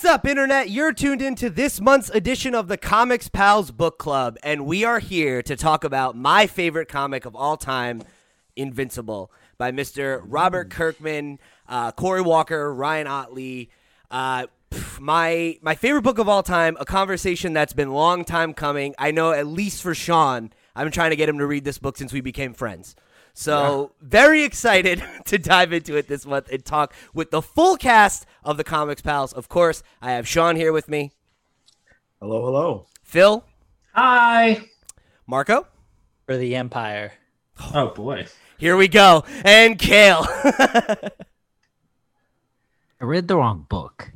What's up, Internet? You're tuned into this month's edition of the Comics Pals Book Club, and we are here to talk about my favorite comic of all time, Invincible, by Mr. Robert Kirkman, uh, Cory Walker, Ryan Ottley. Uh, my my favorite book of all time, a conversation that's been long time coming. I know at least for Sean, I've been trying to get him to read this book since we became friends. So yeah. very excited to dive into it this month and talk with the full cast of the Comics Pals. Of course, I have Sean here with me. Hello, hello. Phil. Hi. Marco. For the Empire. Oh boy. Here we go. And Cale. I read the wrong book.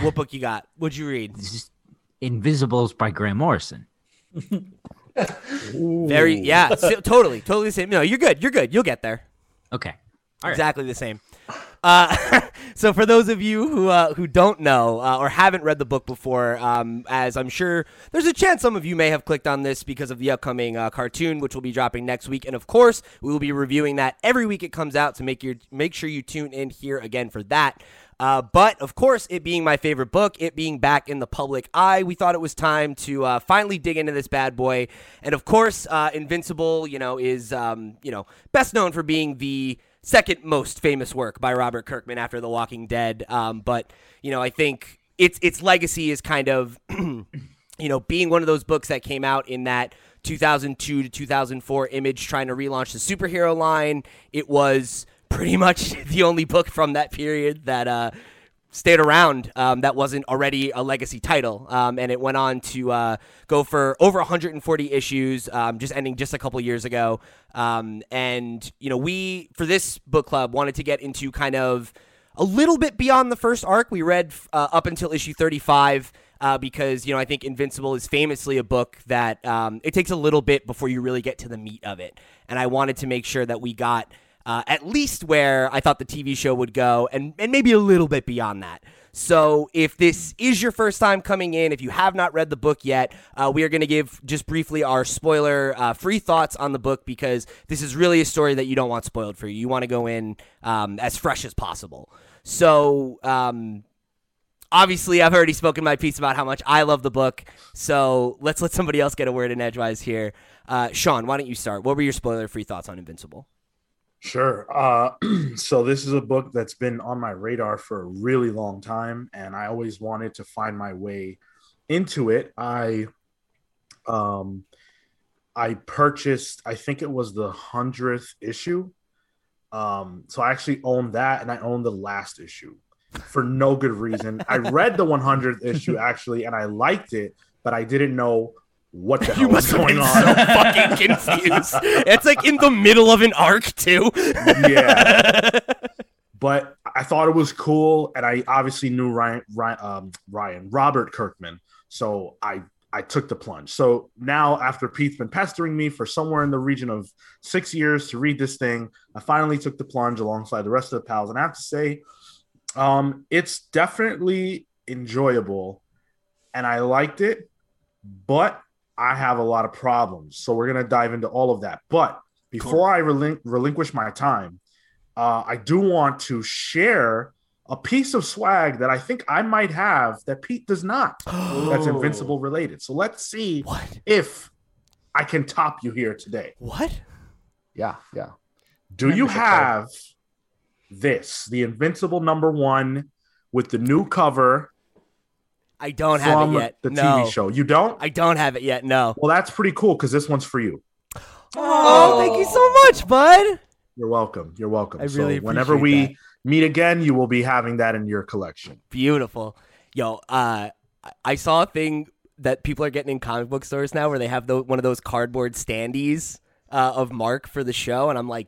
what book you got? What'd you read? Invisibles by Grant Morrison. Very yeah, totally, totally the same. No, you're good. You're good. You'll get there. Okay. Exactly the same. Uh, so for those of you who uh, who don't know uh, or haven't read the book before, um, as I'm sure there's a chance some of you may have clicked on this because of the upcoming uh, cartoon, which will be dropping next week, and of course we will be reviewing that every week it comes out. So make your make sure you tune in here again for that. Uh, but of course, it being my favorite book, it being back in the public eye, we thought it was time to uh, finally dig into this bad boy. And of course, uh, Invincible, you know, is um, you know best known for being the second most famous work by Robert Kirkman after The Walking Dead. Um, but you know, I think its its legacy is kind of you know being one of those books that came out in that 2002 to 2004 image, trying to relaunch the superhero line. It was pretty much the only book from that period that uh, stayed around um, that wasn't already a legacy title. Um, and it went on to uh, go for over 140 issues, um, just ending just a couple years ago. Um, and, you know, we, for this book club, wanted to get into kind of a little bit beyond the first arc. We read uh, up until issue 35. Uh, because you know I think Invincible is famously a book that um, it takes a little bit before you really get to the meat of it, and I wanted to make sure that we got uh, at least where I thought the TV show would go, and, and maybe a little bit beyond that. So, if this is your first time coming in, if you have not read the book yet, uh, we are going to give just briefly our spoiler uh, free thoughts on the book because this is really a story that you don't want spoiled for you. You want to go in um, as fresh as possible. So, um, obviously, I've already spoken my piece about how much I love the book. So, let's let somebody else get a word in edgewise here. Uh, Sean, why don't you start? What were your spoiler free thoughts on Invincible? Sure. Uh, so this is a book that's been on my radar for a really long time, and I always wanted to find my way into it. I, um, I purchased. I think it was the hundredth issue. Um, so I actually own that, and I own the last issue for no good reason. I read the 100th issue actually, and I liked it, but I didn't know what the hell is going on? So fucking confused. it's like in the middle of an arc too. yeah. But I thought it was cool, and I obviously knew Ryan, Ryan, um, Ryan, Robert Kirkman, so I I took the plunge. So now, after Pete's been pestering me for somewhere in the region of six years to read this thing, I finally took the plunge alongside the rest of the pals, and I have to say, um, it's definitely enjoyable, and I liked it, but I have a lot of problems. So we're going to dive into all of that. But before cool. I relin- relinquish my time, uh, I do want to share a piece of swag that I think I might have that Pete does not. That's invincible related. So let's see what? if I can top you here today. What? Yeah, yeah. Do you have this, the invincible number one with the new cover I don't have it yet. The no. TV show. You don't? I don't have it yet. No. Well, that's pretty cool because this one's for you. Oh, thank you so much, bud. You're welcome. You're welcome. I really so whenever we that. meet again, you will be having that in your collection. Beautiful. Yo, uh, I saw a thing that people are getting in comic book stores now where they have the, one of those cardboard standees uh, of Mark for the show, and I'm like,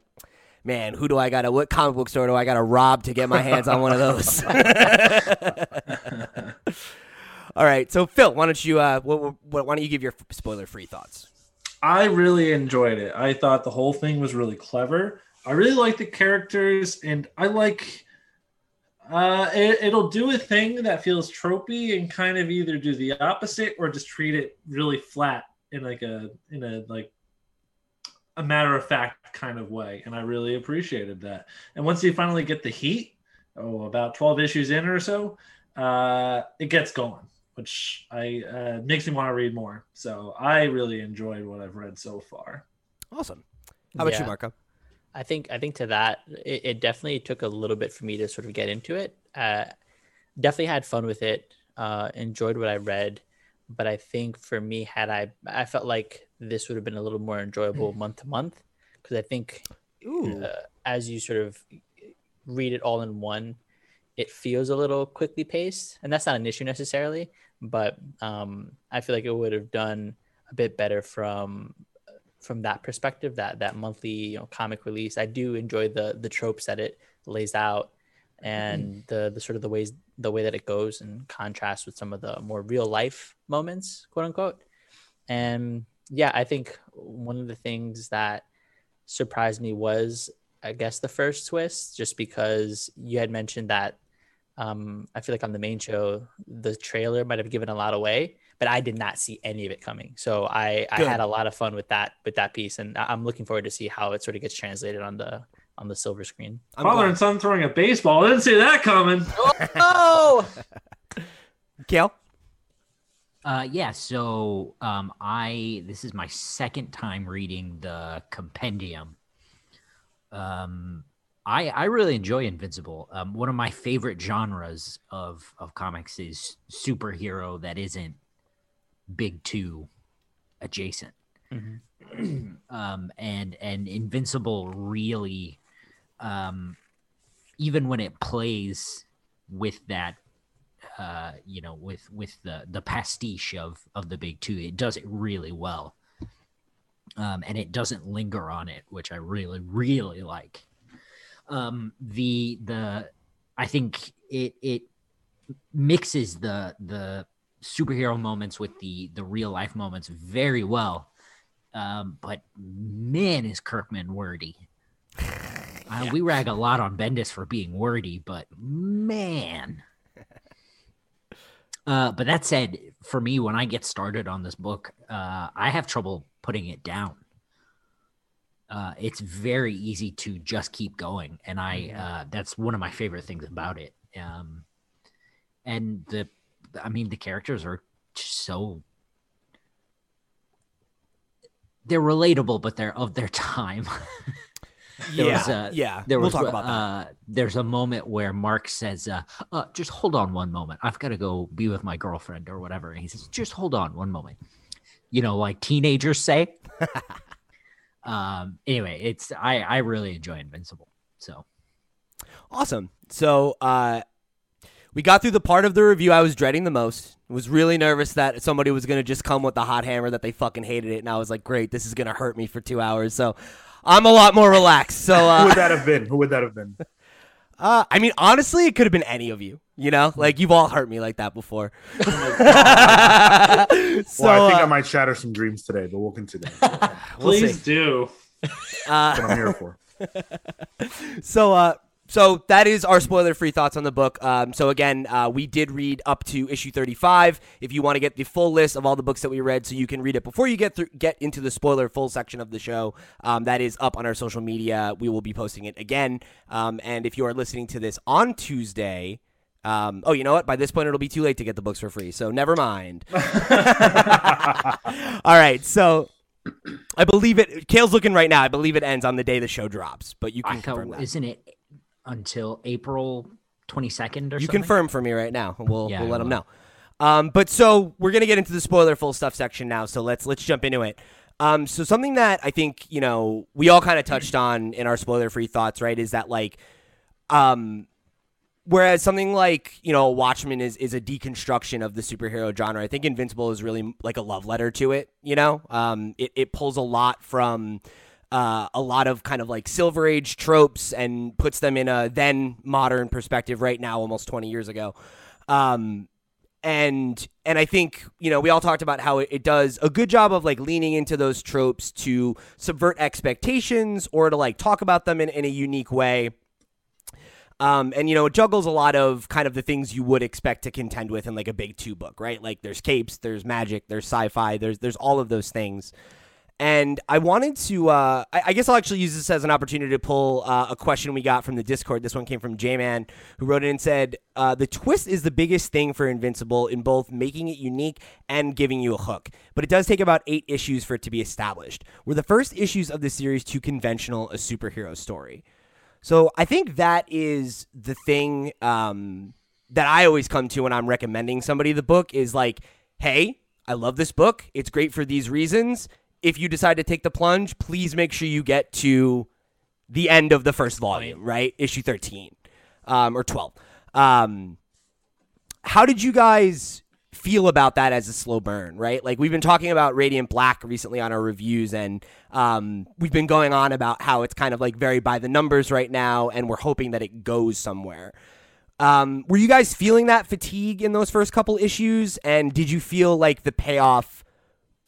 man, who do I got to, what comic book store do I got to rob to get my hands on one of those? All right, so Phil, why don't you uh, why don't you give your spoiler-free thoughts? I really enjoyed it. I thought the whole thing was really clever. I really like the characters, and I like. Uh, it, will do a thing that feels tropey and kind of either do the opposite or just treat it really flat in like a in a like a matter of fact kind of way. And I really appreciated that. And once you finally get the heat, oh, about twelve issues in or so, uh, it gets going, which I uh, makes me want to read more. So I really enjoyed what I've read so far. Awesome. How about you, Yeah. Marco? I think I think to that it, it definitely took a little bit for me to sort of get into it. Uh, definitely had fun with it. Uh, enjoyed what I read, but I think for me, had I I felt like this would have been a little more enjoyable month to month because I think uh, as you sort of read it all in one, it feels a little quickly paced, and that's not an issue necessarily. But um, I feel like it would have done a bit better from from that perspective. That that monthly you know, comic release, I do enjoy the the tropes that it lays out, and the the sort of the ways the way that it goes in contrast with some of the more real life moments, quote unquote. And yeah, I think one of the things that surprised me was I guess the first twist, just because you had mentioned that um, I feel like on the main show, the trailer might have given a lot away, but I did not see any of it coming. So I, I Good. had a lot of fun with that with that piece, and I- I'm looking forward to see how it sort of gets translated on the on the silver screen. I'm Father glad. and son throwing a baseball. I didn't see that coming. Oh, Cale? Uh, yeah. So, um, I this is my second time reading the compendium. Um, I I really enjoy Invincible. Um, one of my favorite genres of of comics is superhero that isn't big two adjacent. um, and and Invincible really, um, even when it plays with that uh, you know, with with the the pastiche of of the big two. It does it really well, um, and it doesn't linger on it, which I really really like. Um, the the I think it it mixes the the superhero moments with the the real life moments very well. Um, but man, is Kirkman wordy. Uh, we rag a lot on Bendis for being wordy, but man. Uh, but that said, for me, when I get started on this book, uh, I have trouble putting it down. Uh, it's very easy to just keep going, and I uh, that's one of my favorite things about it. Um, and the, I mean, the characters are so they're relatable, but they're of their time. There Yeah. was, uh, yeah. there we'll was talk about that. uh, there's a moment where Mark says, uh, uh, "Just hold on one moment. I've got to go be with my girlfriend or whatever." And he says, "Just hold on one moment." You know, like teenagers say. um. Anyway, it's I I really enjoy Invincible. So Awesome. So uh, we got through the part of the review I was dreading the most. Was really nervous that somebody was gonna just come with the hot hammer that they fucking hated it, and I was like, great, this is gonna hurt me for two hours. So I'm a lot more relaxed. So uh, Who uh, would that have been? Who would that have been? uh, I mean, honestly, it could have been any of you. You know, like you've all hurt me like that before. so Well, I think uh, I might shatter some dreams today, but we'll continue. That's we'll see. Please do. Uh, what I'm here for. so uh so that is our spoiler free thoughts on the book um, so again uh, we did read up to issue 35 if you want to get the full list of all the books that we read so you can read it before you get through get into the spoiler full section of the show um, that is up on our social media we will be posting it again um, and if you are listening to this on tuesday um, oh, you know what? By this point, it'll be too late to get the books for free. So never mind. All right. So I believe it. Cale's looking right now. I believe it ends on the day the show drops, but you can I confirm thought, that. isn't it until April twenty second or something. You something? confirm for me right now. We'll Yeah, we'll let them know. Um, but so we're gonna get into the spoiler full stuff section now. So let's let's jump into it. Um, so something that I think you know we all kind of touched on in our spoiler free thoughts, right? Is that like, um, whereas something like you know Watchmen is is a deconstruction of the superhero genre. I think Invincible is really like a love letter to it. You know, um, it it pulls a lot from uh, a lot of kind of like Silver Age tropes and puts them in a then modern perspective right now, almost 20 years ago. Um, and and I think you know we all talked about how it, it does a good job of like leaning into those tropes to subvert expectations or to like talk about them in, in a unique way. Um, and you know, it juggles a lot of kind of the things you would expect to contend with in like a big two book, right? Like there's capes, there's magic, there's sci-fi, there's there's all of those things. And I wanted to, uh, I, I guess I'll actually use this as an opportunity to pull uh, a question we got from the Discord. This one came from J Man, who wrote in and said, uh, The twist is the biggest thing for Invincible in both making it unique and giving you a hook. But it does take about eight issues for it to be established. Were the first issues of the series too conventional a superhero story? So I think that is the thing um, that I always come to when I'm recommending somebody the book is like, hey, I love this book. It's great for these reasons if you decide to take the plunge, please make sure you get to the end of the first volume, right? Issue 13 um, or 12. Um, how did you guys feel about that as a slow burn, right? Like we've been talking about Radiant Black recently on our reviews, and um, we've been going on about how it's kind of like very by the numbers right now, and we're hoping that it goes somewhere. Um, were you guys feeling that fatigue in those first couple issues, and did you feel like the payoff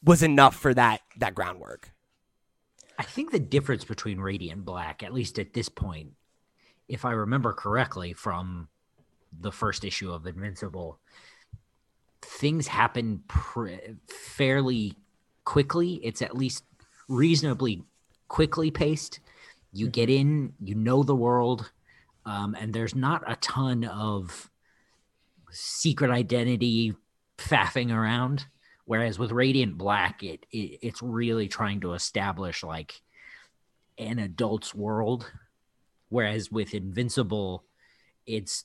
was enough for that that groundwork. I think the difference between Radiant Black, at least at this point, if I remember correctly from the first issue of Invincible, things happen fairly quickly. It's at least reasonably quickly paced. You get in, you know the world, um, and there's not a ton of secret identity faffing around. Whereas with Radiant Black, it, it it's really trying to establish like an adult's world. Whereas with Invincible, it's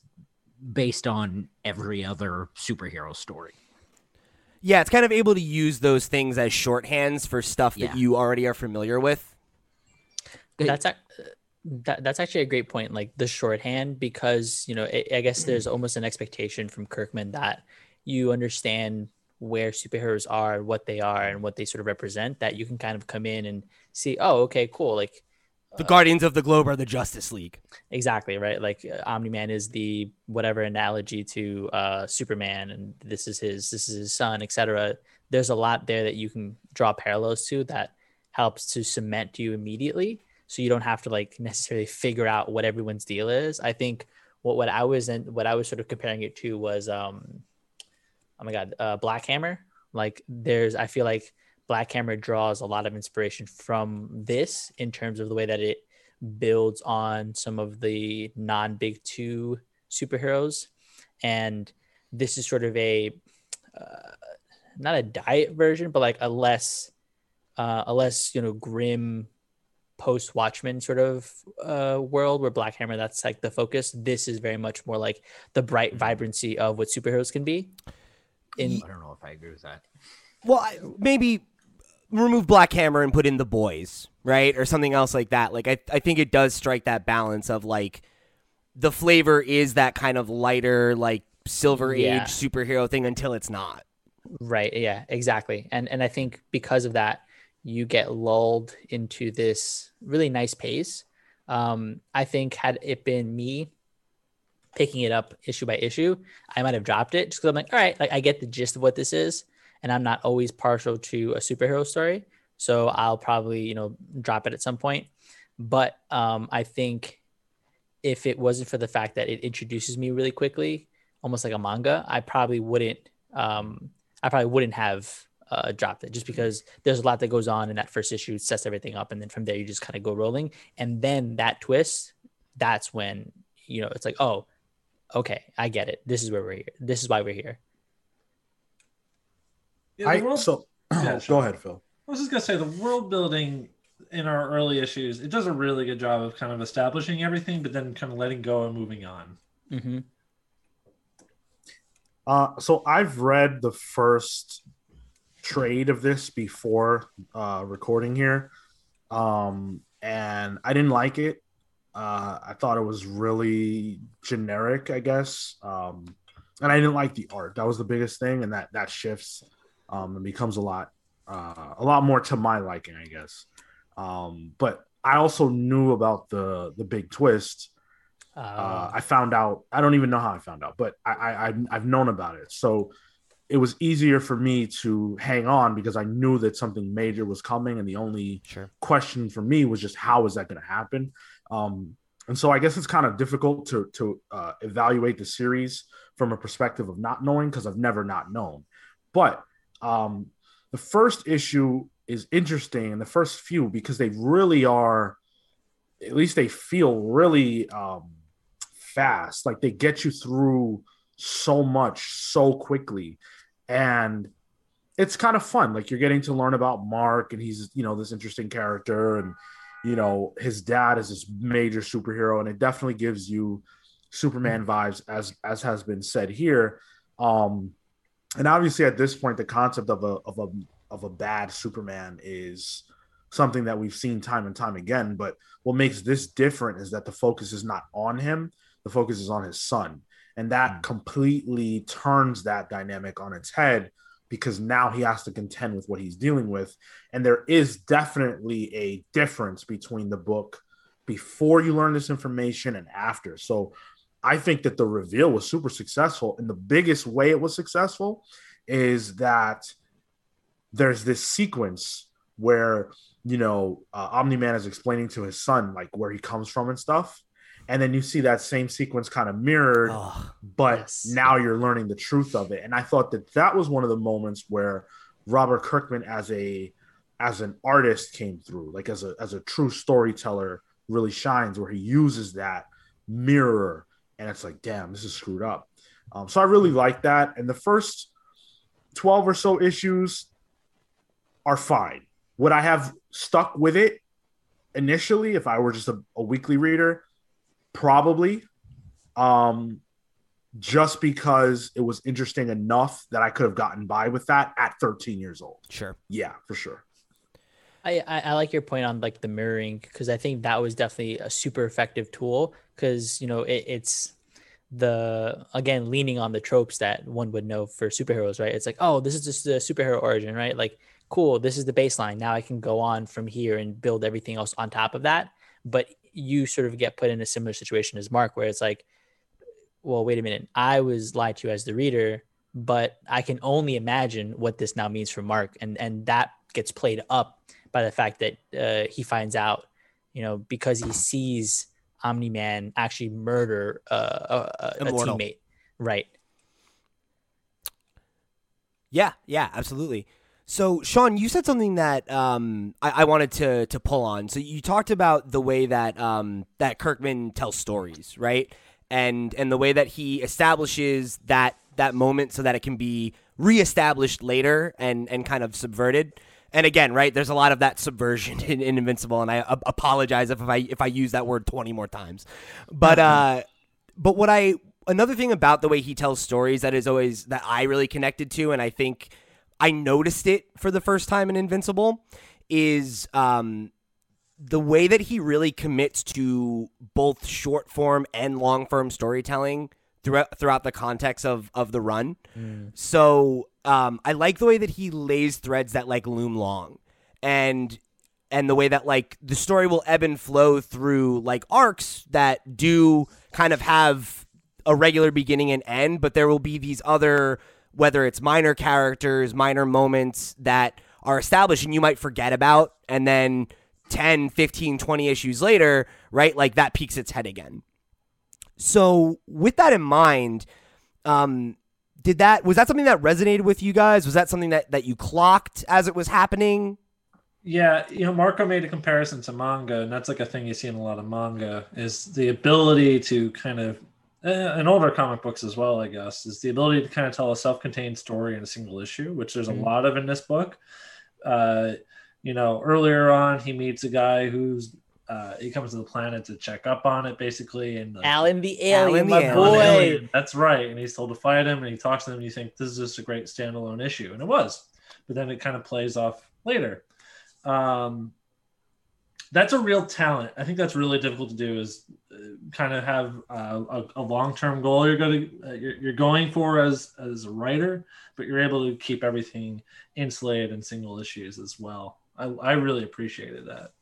based on every other superhero story. Yeah, it's kind of able to use those things as shorthands for stuff that you already are familiar with. That's ac- that, that's actually a great point. Like the shorthand, because you know, I I guess there's almost an expectation from Kirkman that you understand where superheroes are, what they are, and what they sort of represent. That you can kind of come in and see, oh, okay, cool. Like The Guardians of the Globe are the Justice League. exactly right. Like uh, Omni Man is the whatever analogy to uh, Superman, and this is his this is his son, etc. There's a lot there that you can draw parallels to that helps to cement you immediately, so you don't have to like necessarily figure out what everyone's deal is. I think what what I was in what I was sort of comparing it to was um, oh my god, uh, Black Hammer. Like there's I feel like Black Hammer draws a lot of inspiration from this in terms of the way that it builds on some of the non big two superheroes. And this is sort of a uh, not a diet version but like a less uh, a less you know grim post watchmen sort of uh, world where black hammer that's like the focus. This is very much more like the bright vibrancy of what superheroes can be in I don't know if I agree with that. Well, I- maybe remove Black Hammer and put in the boys, right? Or something else like that. Like I I think it does strike that balance of like the flavor is that kind of lighter like silver Yeah. age superhero thing until it's not. Right. Yeah, exactly. And and I think because of that, you get lulled into this really nice pace. Um, I think had it been me picking it up issue by issue, I might have dropped it just because I'm like, all right, like I get the gist of what this is, and I'm not always partial to a superhero story, so I'll probably you know drop it at some point. But um, I think if it wasn't for the fact that it introduces me really quickly, almost like a manga, I probably wouldn't. Um, I probably wouldn't have uh, dropped it just because there's a lot that goes on in that first issue, sets everything up, and then from there you just kind of go rolling. And then that twist, that's when you know it's like, oh, okay, I get it. This is where we're here. This is why we're here. Yeah, the I world- so Yeah, go ahead, Phil. I was just gonna say the world building in our early issues, it does a really good job of kind of establishing everything, but then kind of letting go and moving on. hmm Uh, so I've read the first trade of this before uh, recording here, um, and I didn't like it. Uh, I thought it was really generic, I guess, um, and I didn't like the art. That was the biggest thing, and that that shifts um, and becomes a lot uh, a lot more to my liking, I guess. Um, but I also knew about the the big twist Uh, uh, I found out. I don't even know how I found out, but I, I I've- I've known about it. So it was easier for me to hang on because I knew that something major was coming, and the only Sure. question for me was just how is that going to happen. Um, and so I guess it's kind of difficult to to uh, evaluate the series from a perspective of not knowing because I've never not known. But um, the first issue is interesting in the first few because they really are at least they feel really um fast. Like they get you through so much so quickly. And it's kind of fun. Like you're getting to learn about mark and he's you know this interesting character and you know his dad is this major superhero and it definitely gives you superman vibes as as has been said here. Um and obviously at this point the concept of a of a of a bad superman is something that we've seen time and time again but what makes this different is that the focus is not on him the focus is on his son. And that mm. completely turns that dynamic on its head because now he has to contend with what he's dealing with. And there is definitely a difference between the book before you learn this information and after. So i think that the reveal was super successful. And the biggest way it was successful is that there's this sequence where you know uh, omni-man is explaining to his son like where he comes from and stuff and then you see that same sequence kind of mirrored oh, but yes. now you're learning the truth of it. And i thought that that was one of the moments where robert kirkman as a as an artist came through like as a as a true storyteller really shines where he uses that mirror and it's like damn this is screwed up. Um, so i really like that. And the first 12 or so issues are fine. Would i have stuck with it initially if i were just a, a weekly reader Probably. Um, just because it was interesting enough that I could have gotten by with that at 13 years old. Sure. Yeah, for sure. I, I, I like your point on like the mirroring because I think that was definitely a super effective tool because you know it, it's the again leaning on the tropes that one would know for superheroes, right? It's like oh this is just the superhero origin, right? Like cool, this is the baseline. Now I can go on from here and build everything else on top of that. But you sort of get put in a similar situation as Mark, where it's like, well, wait a minute, I was lied to as the reader, but I can only imagine what this now means for Mark, and and that gets played up by the fact that uh, he finds out, you know, because he sees Omni Man actually murder uh, a, a, a teammate, right? Yeah, yeah, absolutely. So, Sean, you said something that um, I, I, wanted to to pull on. So, you talked about the way that um, that Kirkman tells stories, right? And and the way that he establishes that that moment so that it can be reestablished later and and kind of subverted. And again, right, there's a lot of that subversion in, in Invincible, and I uh, apologize if I if I use that word 20 more times. But mm-hmm. uh, but what I another thing about the way he tells stories that is always that I really connected to, and I think I noticed it for the first time in Invincible is um, the way that he really commits to both short form and long form storytelling throughout throughout the context of of the run. Mm. So um, I like the way that he lays threads that like loom long, and and the way that like the story will ebb and flow through like arcs that do kind of have a regular beginning and end, but there will be these other whether it's minor characters, minor moments that are established and you might forget about, and then 10, 15, 20 issues later, right, like that peaks its head again. So, with that in mind, um, did that was that something that resonated with you guys? Was that something that that you clocked as it was happening? Yeah, you know, Marco made a comparison to manga, and that's like a thing you see in a lot of manga is the ability to kind of in older comic books as well, I guess, is the ability to kind of tell a self-contained story in a single issue, which there's a mm-hmm. lot of in this book. Uh, you know, earlier on, he meets a guy who's uh, he comes to the planet to check up on it, basically, and like, Allen the alien, Allen my the boy. Alien. That's right, and he's told to fight him, and he talks to him, and you think this is just a great standalone issue, and it was, but then it kind of plays off later. Um, that's a real talent. I think that's really difficult to do. Is uh, kind of have uh, a, a long term goal you're going to uh, you're, you're, going for as as a writer, but you're able to keep everything insulated in single issues as well. I, I really appreciated that.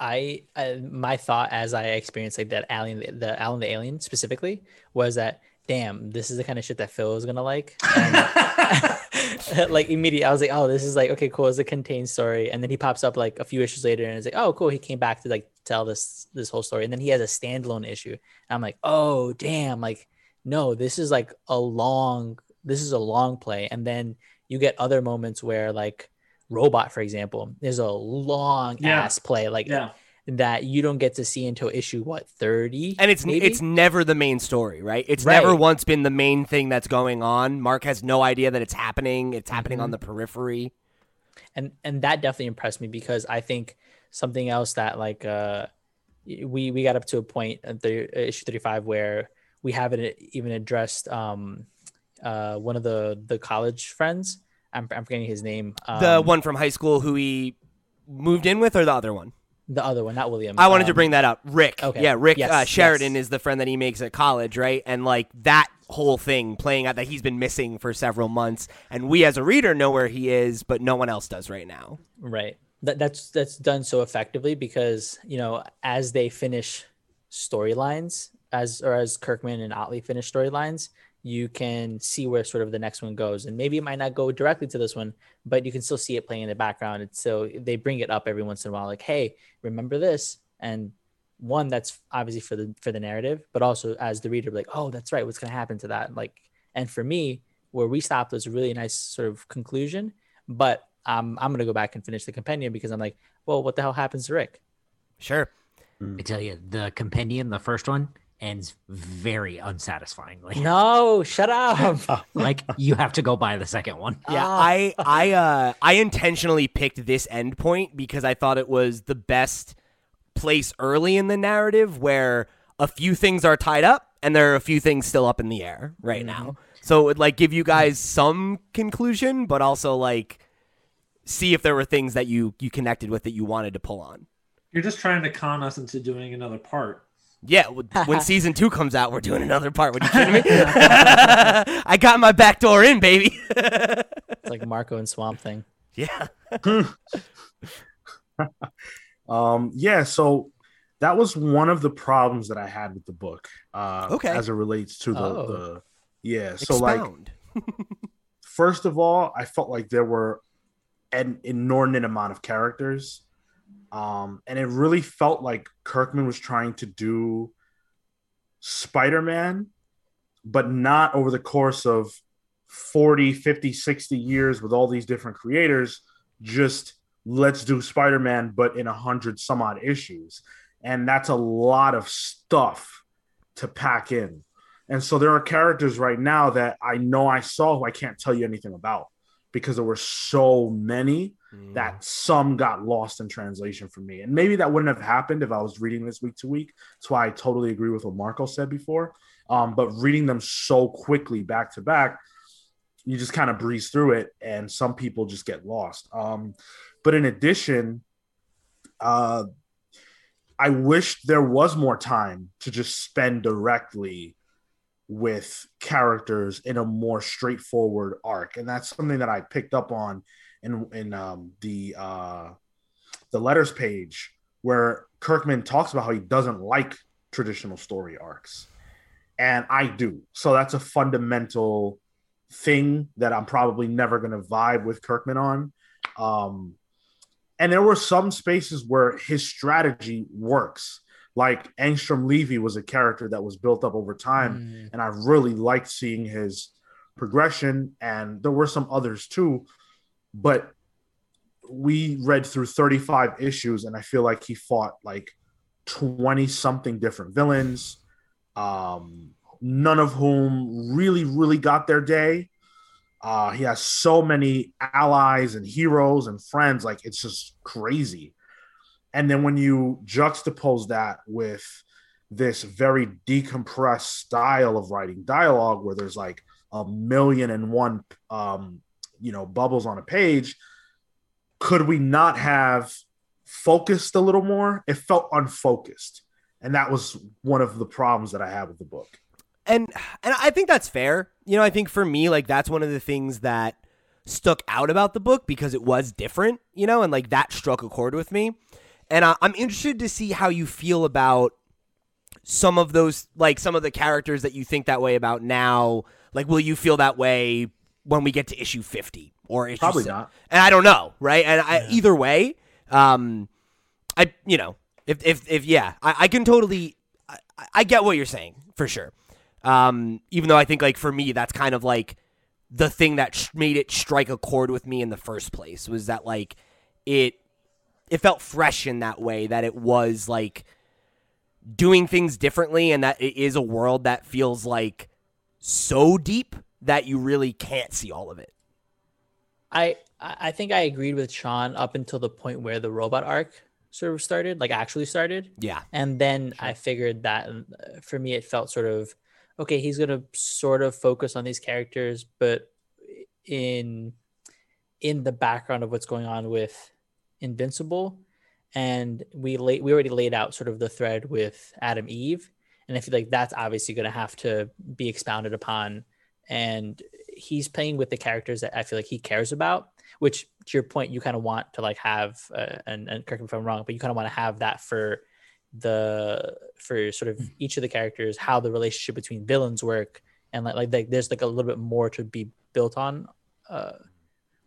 I, I, my thought as I experienced like that alien the Allen the alien specifically was that damn this is the kind of shit that Phil is gonna like. like immediately, I was like, oh, this is like okay, cool. It's a contained story, and then he pops up like a few issues later, and it's like, oh, cool. He came back to like tell this this whole story, and then he has a standalone issue. And I'm like, oh, damn, like no, this is like a long, this is a long play, and then you get other moments where like Robot, for example, is a long Yeah. ass play like Yeah. That you don't get to see until issue what thirty, And it's maybe? it's never the main story, right? It's Right. never once been the main thing that's going on. Mark has no idea that it's happening. It's happening Mm-hmm. on the periphery. and and that definitely impressed me because I think something else that like uh we we got up to a point at the issue 35 where we haven't even addressed um uh one of the the college friends I'm, I'm forgetting his name um, the one from high school who he moved in with, or the other one? The other one not William I wanted to um, bring that up. Rick. okay. Yeah, Rick Yes, uh, Sheridan yes. is the friend that he makes at college, right? And like that whole thing playing out that he's been missing for several months, and we as a reader know where he is, but no one else does right now. Right. That, that's that's done so effectively because you know as they finish storylines, as or as Kirkman and Ottley finish storylines, you can see where sort of the next one goes, and maybe it might not go directly to this one, but you can still see it playing in the background. And so they bring it up every once in a while, like, "Hey, remember this?" And one that's obviously for the for the narrative, but also as the reader, like, "Oh, that's right. What's going to happen to that?" Like, and for me, where we stopped was a really nice sort of conclusion, but um, I'm gonna go back and finish the compendium because I'm like, well, what the hell happens to Rick? Sure. I tell you, the compendium, the first one, ends very unsatisfyingly. No, shut up. like you have to go buy the second one. Yeah, Ah. I I uh I intentionally picked this end point because I thought it was the best place early in the narrative where a few things are tied up and there are a few things still up in the air right now. So it would like give you guys some conclusion, but also like see if there were things that you you connected with that you wanted to pull on. You're just trying to con us into doing another part. Yeah, when season two comes out, we're doing another part. What are you kidding me? I got my back door in, baby. It's like Marco and Swamp Thing. yeah. Um, yeah, so that was one of the problems that I had with the book. Uh, Okay. as it relates to the, Oh. the yeah. So like, first of all, I felt like there were an inordinate amount of characters, um, and it really felt like Kirkman was trying to do Spider-Man, but not over the course of 40, 50, 60 years with all these different creators. Just let's do Spider-Man, but in a hundred some odd issues. And that's a lot of stuff to pack in. And so there are characters right now that I know I saw who I can't tell you anything about because there were so many that some got lost in translation for me. And maybe that wouldn't have happened if I was reading this week to week. That's why I totally agree with what Marco said before. Um, but reading them so quickly back to back, you just kind of breeze through it, and some people just get lost. Um, but in addition, uh, I wish there was more time to just spend directly with characters in a more straightforward arc, and that's something that I picked up on in in um, the uh, the letters page where Kirkman talks about how he doesn't like traditional story arcs, and I do. So that's a fundamental thing that I'm probably never going to vibe with Kirkman on. Um, and there were some spaces where his strategy works. Like Angstrom Levy was a character that was built up over time, Mm. and I really liked seeing his progression. And there were some others too, but we read through 35 issues, and I feel like he fought like 20 something different villains, um, none of whom really, really got their day. Uh, he has so many allies and heroes and friends, like it's just crazy. And then when you juxtapose that with this very decompressed style of writing dialogue, where there's like a million and one, um, you know, bubbles on a page, could we not have focused a little more? It felt unfocused, and that was one of the problems that I had with the book. and and I think that's fair. You know, I think for me, like that's one of the things that stuck out about the book because it was different. You know, and like that struck a chord with me. And I, I'm interested to see how you feel about some of those, like some of the characters that you think that way about now. Like, will you feel that way when we get to issue 50 or issue Probably se- not. And I don't know, right? And I, either way, um, I you know, if if if yeah, I, I can totally, I, I get what you're saying for sure. Um, even though I think like for me, that's kind of like the thing that sh- made it strike a chord with me in the first place was that like it it felt fresh in that way that it was like doing things differently and that it is a world that feels like so deep that you really can't see all of it. I I think I agreed with Sean up until the point where the robot arc sort of started, like actually started. Yeah. And then I figured that uh, for me, it felt sort of okay. He's gonna sort of focus on these characters, but in in the background of what's going on with Invincible, and we late we already laid out sort of the thread with Atom Eve, and I feel like that's obviously going to have to be expounded upon. And he's playing with the characters that I feel like he cares about, which to your point, you kind of want to like have, uh, and, and correct me if I'm wrong, but you kind of want to have that for the for sort of each of the characters, how the relationship between villains work, and like like, like there's like a little bit more to be built on, uh,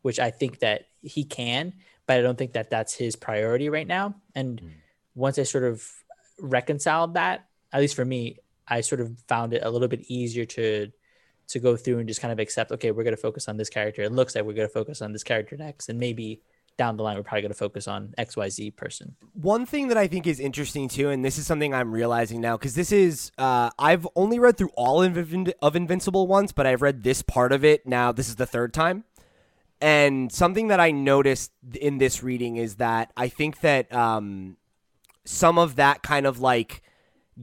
which I think that he can, but I don't think that that's his priority right now. And Mm. once I sort of reconciled that, at least for me, I sort of found it a little bit easier to to go through and just kind of accept, okay, we're going to focus on this character. It looks like we're going to focus on this character next, and maybe down the line we're probably going to focus on X Y Z person. One thing that I think is interesting too, and this is something I'm realizing now, because this is uh, I've only read through all of, of Invincible once, but I've read this part of it now. This is the third time, and something that I noticed in this reading is that I think that um, some of that kind of like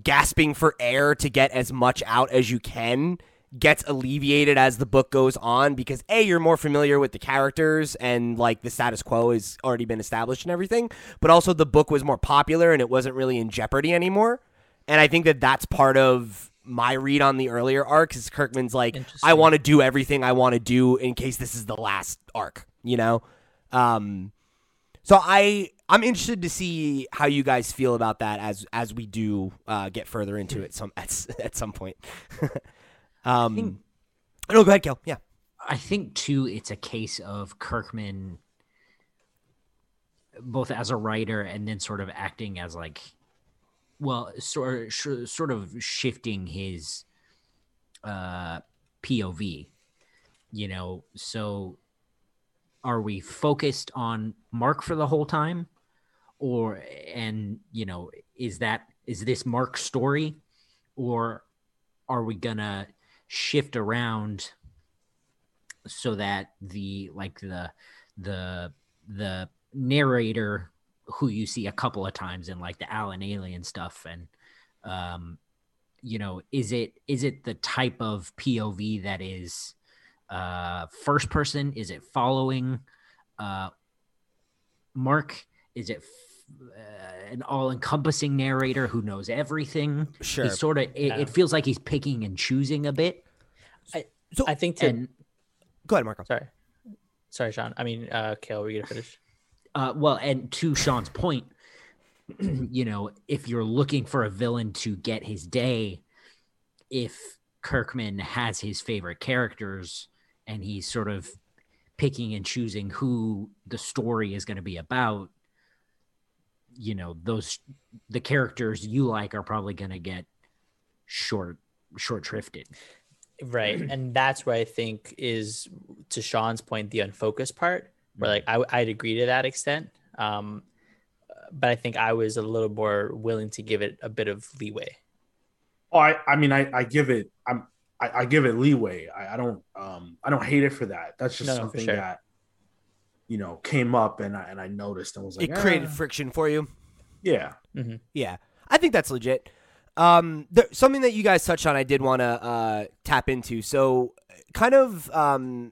gasping for air to get as much out as you can gets alleviated as the book goes on because a you're more familiar with the characters and like the status quo has already been established and everything but also the book was more popular and it wasn't really in jeopardy anymore. And i think that that's part of my read on the earlier arcs is kirkman's like i want to do everything i want to do in case this is the last arc you know um so I I'm interested to see how you guys feel about that as as we do uh, get further into it some at, at some point. um, think- no, go ahead, Kel. Yeah, I think too, it's a case of Kirkman, both as a writer and then sort of acting as like, well, sort sort of shifting his uh, POV. You know, so are we focused on Mark for the whole time, or and you know, is that is this Mark's story, or are we gonna shift around? so that the like the the the narrator who you see a couple of times in like the Alien Alien stuff and um you know is it is it the type of POV that is uh first person is it following uh Mark is it f- uh, an all-encompassing narrator who knows everything sure. he's sort of it, Yeah. it feels like he's picking and choosing a bit So I think to and go ahead, Marco. sorry, sorry, Sean. I mean, uh, Cale, were you gonna finish? Uh, well, and to Sean's point, you know, if you're looking for a villain to get his day, if Kirkman has his favorite characters and he's sort of picking and choosing who the story is going to be about, you know, those the characters you like are probably going to get short short shrifted. right and that's where i think is to sean's point the unfocused part where like I, i'd agree to that extent um but i think i was a little more willing to give it a bit of leeway Oh, I, I mean, I, I give it, I'm, I, I give it leeway. I, I don't, um, I don't hate it for that. That's just No, no, something sure. that, you know, came up and I, and I noticed and was like, It created "Ah." friction for you. yeah. Yeah, I think that's legit. Um, there, something that you guys touched on, I did want to uh, tap into. So, kind of um,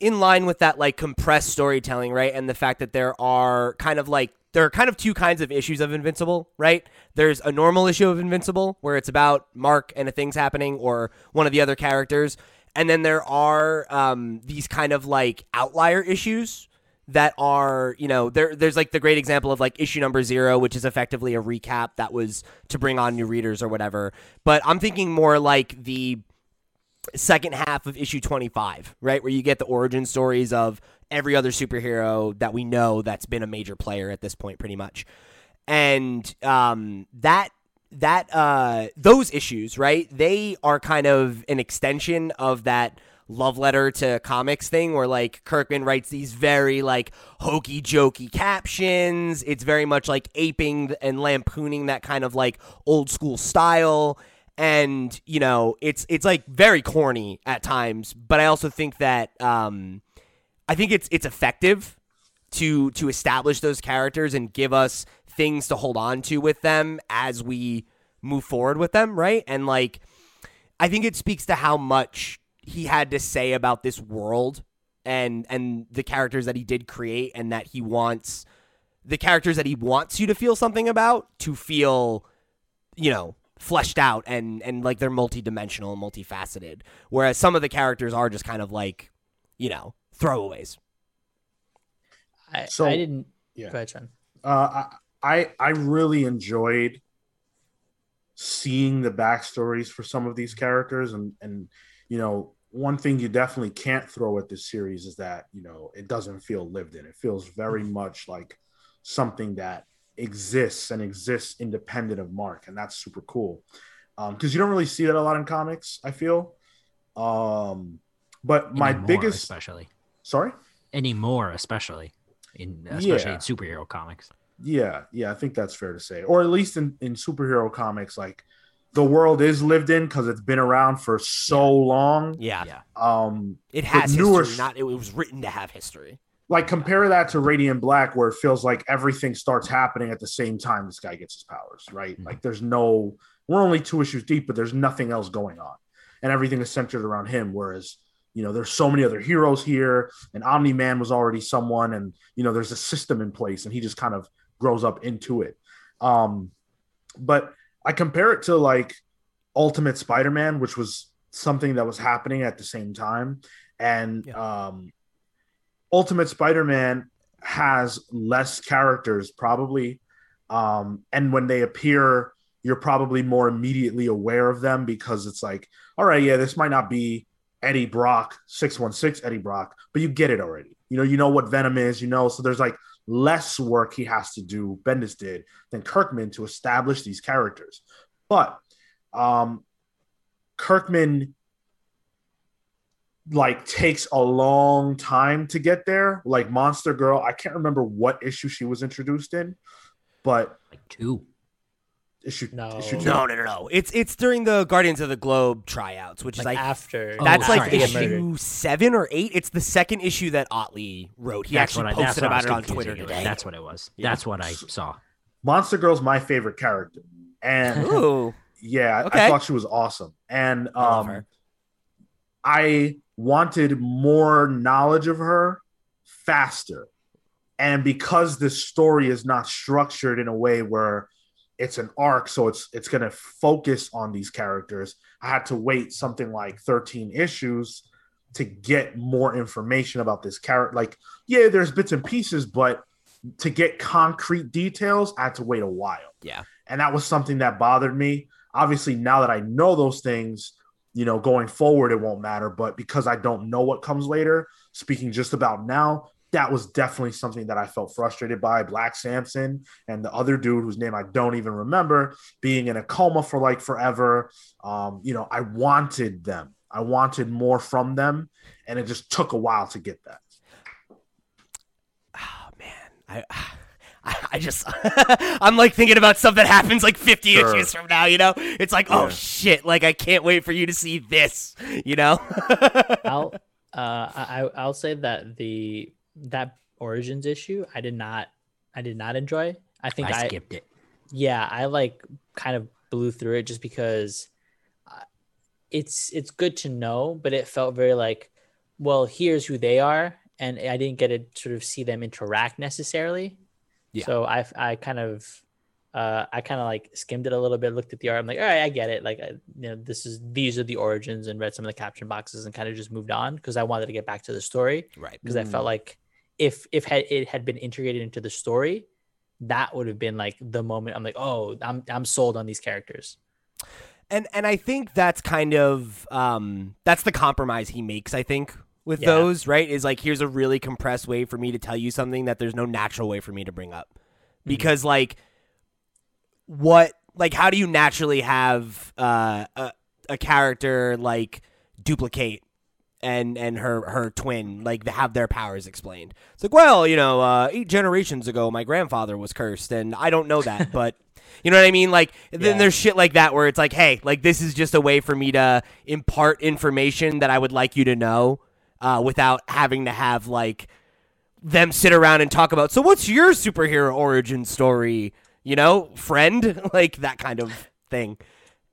in line with that, like compressed storytelling, right? And the fact that there are kind of like there are kind of two kinds of issues of Invincible, right? There's a normal issue of Invincible where it's about Mark and a thing's happening or one of the other characters, and then there are um, these kind of like outlier issues that are you know there there's like the great example of like issue number zero which is effectively a recap that was to bring on new readers or whatever but i'm thinking more like the second half of issue 25 right where you get the origin stories of every other superhero that we know that's been a major player at this point pretty much and um that that uh those issues right they are kind of an extension of that love letter to comics thing where like Kirkman writes these very like hokey jokey captions. It's very much like aping and lampooning that kind of like old school style. And, you know, it's it's like very corny at times, but I also think that um I think it's it's effective to to establish those characters and give us things to hold on to with them as we move forward with them, right? And like I think it speaks to how much he had to say about this world and and the characters that he did create and that he wants the characters that he wants you to feel something about to feel you know fleshed out and and like they're multidimensional and multifaceted whereas some of the characters are just kind of like you know throwaways I, So- I didn't. yeah. Go ahead, Sean. Uh, I I I really enjoyed seeing the backstories for some of these characters, and and you know one thing you definitely can't throw at this series is that you know it doesn't feel lived in. It feels very much like something that exists and exists independent of Mark, and that's super cool. Because you don't really see that a lot in comics, I feel. Um, but my Anymore, biggest, especially sorry, anymore, especially in especially Yeah. in superhero comics. Yeah, yeah, I think that's fair to say. Or at least in, in superhero comics, like the world is lived in because it's been around for so long. yeah, Yeah. Um, it has newer history not it was written to have history like compare that to Radiant Black, where it feels like everything starts happening at the same time this guy gets his powers, right? Mhm. Like there's no we're only two issues deep, but there's nothing else going on. And everything is centered around him. Whereas, you know, there's so many other heroes here, and Omni Man was already someone, and you know, there's a system in place, and he just kind of grows up into it. Um, but I compare it to like Ultimate Spider-Man, which was something that was happening at the same time. And um Ultimate Spider-Man has less characters probably. Um, and when they appear, you're probably more immediately aware of them because it's like, all right, yeah, this might not be Eddie Brock, 616 Eddie Brock, but you get it already. You know, you know what Venom is, you know, so there's like less work he has to do, Bendis did, than Kirkman to establish these characters. But um Kirkman like takes a long time to get there. Like Monster Girl, I can't remember what issue she was introduced in, but Like two. issue No. issue two. no no no no it's it's during the guardians of the globe tryouts which is Like like after. Oh, that's like sorry. Get murdered. issue seven or eight it's the second issue that Ottley wrote he that's actually I, posted I about it on twitter it today That's what it was. Yeah. That's what I saw. Monster Girl's my favorite character. And Ooh. yeah, Okay. I thought she was awesome. And I love um her. I wanted more knowledge of her faster. And because this story is not structured in a way where it's an arc, so it's it's going to focus on these characters, I had to wait something like 13 issues to get more information about this character. Like, yeah, there's bits and pieces, but to get concrete details, I had to wait a while. Yeah. And that was something that bothered me. Obviously, now that I know those things, you know, going forward, it won't matter. But because I don't know what comes later, speaking just about now, that was definitely something that I felt frustrated by. Black Samson and the other dude whose name I don't even remember being in a coma for like forever. Um, you know, I wanted them. I wanted more from them, and it just took a while to get that. oh man i I, I just I'm like thinking about stuff that happens like 50 Sure. issues from now, you know? It's like, oh shit, like I can't wait for you to see this, you know? I'll uh I I'll say that the that origins issue I did not I did not enjoy. I think I I, skipped it. yeah I like kind of blew through it just because uh, it's it's good to know, but it felt very like well here's who they are, and I didn't get to sort of see them interact necessarily. Yeah. So I I kind of uh, I kind of like skimmed it a little bit, looked at the art. I'm like, all right, I get it. Like, I, you know, this is these are the origins, and read some of the caption boxes, and kind of just moved on because I wanted to get back to the story right. because I felt like if if had, it had been integrated into the story, that would have been like the moment. I'm like, oh, I'm I'm sold on these characters. and and I think that's kind of um that's the compromise he makes. I think with Yeah. those right is like here's a really compressed way for me to tell you something that there's no natural way for me to bring up because like what like how do you naturally have uh, a a character like duplicate and and her her twin like have their powers explained. It's like, well, you know, uh, eight generations ago, my grandfather was cursed, and I don't know that, but you know what I mean? Like, then Yeah. there's shit like that where it's like, hey, like this is just a way for me to impart information that I would like you to know, uh, without having to have like them sit around and talk about. So, what's your superhero origin story? You know, friend, like that kind of thing.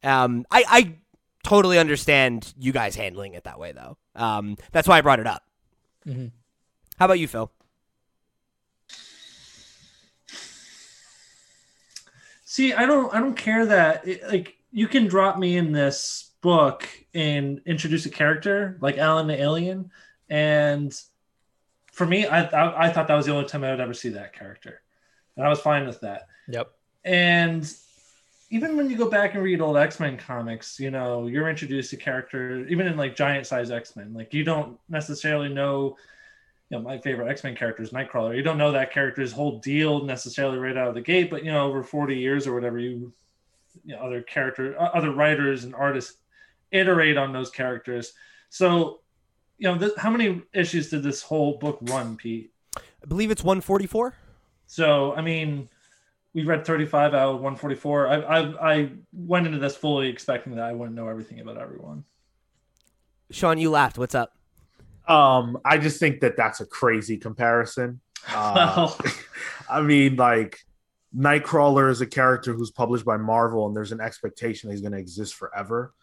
Um, I I totally understand you guys handling it that way though. Um, that's why I brought it up. Mhm. How about you, Phil? See, I don't I don't care that it, like you can drop me in this book and introduce a character like Allen the Alien, and for me, I I, I thought that was the only time I would ever see that character, and I was fine with that. Yep. And even when you go back and read old X Men comics, you know, you're introduced to characters, even in like giant size X Men, like you don't necessarily know. You know, my favorite X Men character is Nightcrawler. You don't know that character's whole deal necessarily right out of the gate, but you know, over 40 years or whatever, you, you know, other character, other writers and artists iterate on those characters. So, you know, th- how many issues did this whole book run, Pete? I believe it's 144. So, I mean, we read 35 out of 144. I, I, I went into this fully expecting that I wouldn't know everything about everyone. Sean, you laughed. What's up? Um, I just think that that's a crazy comparison. Uh, well, I mean, like Nightcrawler is a character who's published by Marvel, and there's an expectation that he's going to exist forever.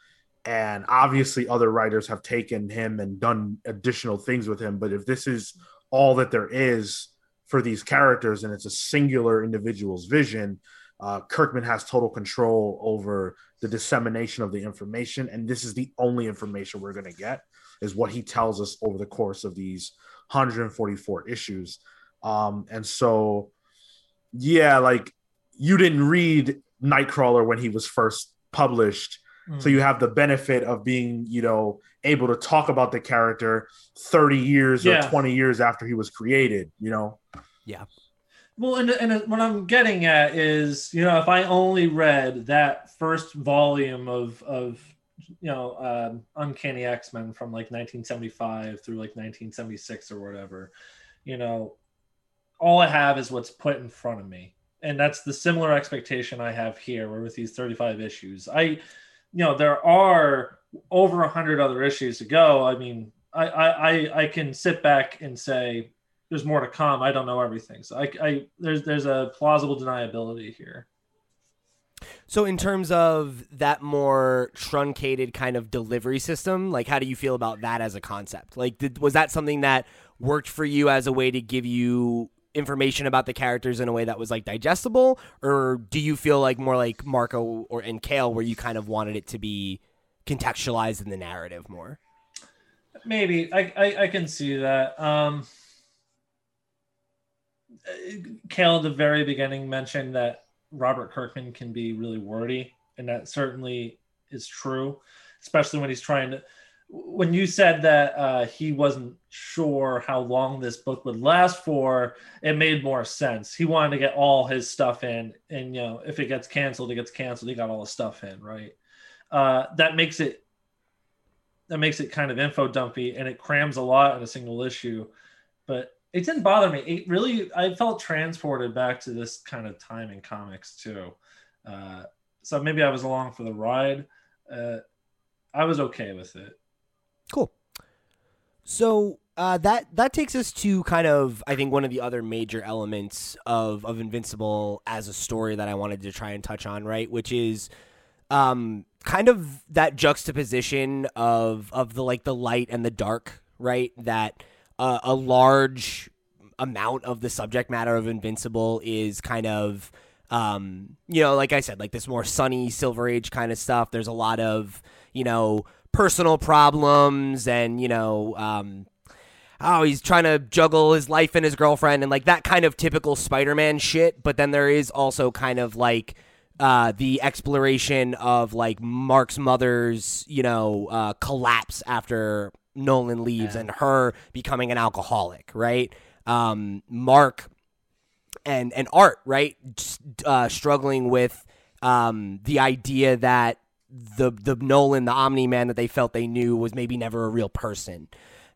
And obviously, other writers have taken him and done additional things with him. But if this is all that there is for these characters, and it's a singular individual's vision, uh, Kirkman has total control over the dissemination of the information. And this is the only information we're going to get is what he tells us over the course of these 144 issues. Um, and so, yeah, like you didn't read Nightcrawler when he was first published. So you have the benefit of being, you know, able to talk about the character 30 years Yeah. or 20 years after he was created, you know? Yeah. Well, and, and what I'm getting at is, you know, if I only read that first volume of of you know um, Uncanny X Men from like 1975 through like 1976 or whatever, you know, all I have is what's put in front of me, and that's the similar expectation I have here. Where with these 35 issues, I, you know, there are over a hundred other issues to go. I mean, I I I, can sit back and say there's more to come. I don't know everything, so I, I there's there's a plausible deniability here. So, in terms of that more truncated kind of delivery system, like how do you feel about that as a concept? Like, did, was that something that worked for you as a way to give you information about the characters in a way that was like digestible, or do you feel like more like Marco or and Cale, where you kind of wanted it to be contextualized in the narrative more? Maybe I I, I can see that. Um, Cale at the very beginning mentioned that Robert Kirkman can be really wordy, and that certainly is true, especially when he's trying to. When you said that uh, he wasn't sure how long this book would last for, it made more sense. He wanted to get all his stuff in, and you know, if it gets canceled, it gets canceled. He got all the stuff in, right? Uh, that makes it that makes it kind of info dumpy and it crams a lot in a single issue but it didn't bother me it really i felt transported back to this kind of time in comics too uh, so maybe i was along for the ride uh, i was okay with it Cool. So uh, that that takes us to kind of I think one of the other major elements of of Invincible as a story that I wanted to try and touch on, right? Which is um, kind of that juxtaposition of of the like the light and the dark, right? That uh, a large amount of the subject matter of Invincible is kind of um, you know, like I said, like this more sunny Silver Age kind of stuff. There's a lot of you know personal problems and you know um, oh he's trying to juggle his life and his girlfriend and like that kind of typical Spider-Man shit. But then there is also kind of like uh, the exploration of like Mark's mother's, you know, uh, collapse after Nolan leaves Yeah. and her becoming an alcoholic, right? Um, Mark and and Art, right? Just, uh, struggling with um, the idea that the the Nolan, the Omni Man that they felt they knew was maybe never a real person.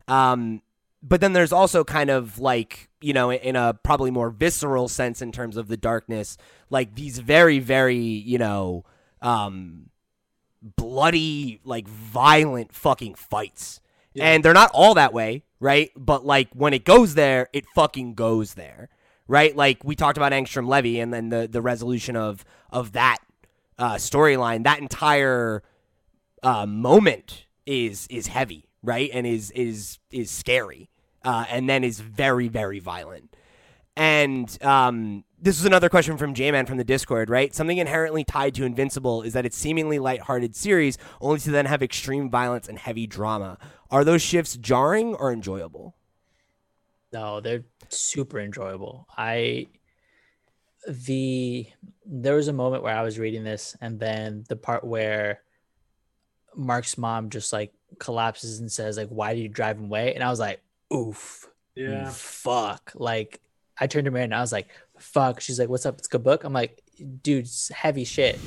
Um, but then there's also kind of like you know in a probably more visceral sense in terms of the darkness, like these very very you know um, bloody like violent fucking fights, Yeah. and they're not all that way, right? But like when it goes there, it fucking goes there, right? Like we talked about Angstrom Levy and then the the resolution of of that uh, storyline, that entire uh, moment is is heavy, right? And is is is scary, uh, and then is very very violent. And um, this is another question from J-Man from the Discord, right? Something inherently tied to Invincible is that it's seemingly lighthearted series, only to then have extreme violence and heavy drama. Are those shifts jarring or enjoyable? No, they're super enjoyable. I the there was a moment where I was reading this and then the part where Mark's mom just like collapses and says like why did you drive him away? And I was like, oof. Yeah. Fuck. Like I turned to Mary and I was like, fuck. She's like, what's up? It's a good book. I'm like, dude, it's heavy shit.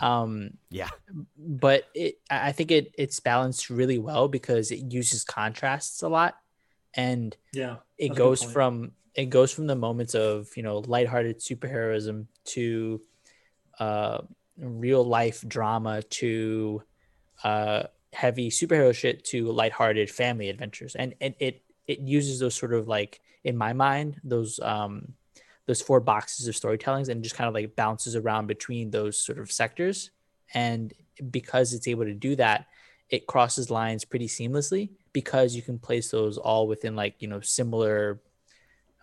Um Yeah. but it I I think it it's balanced really well because it uses contrasts a lot and Yeah. it That's a good goes from it goes from the moments of you know lighthearted superheroism to uh real life drama to uh heavy superhero shit to lighthearted family adventures. And and it it uses those sort of like in my mind those um those four boxes of storytellings and just kind of like bounces around between those sort of sectors. And because it's able to do that it crosses lines pretty seamlessly because you can place those all within like you know similar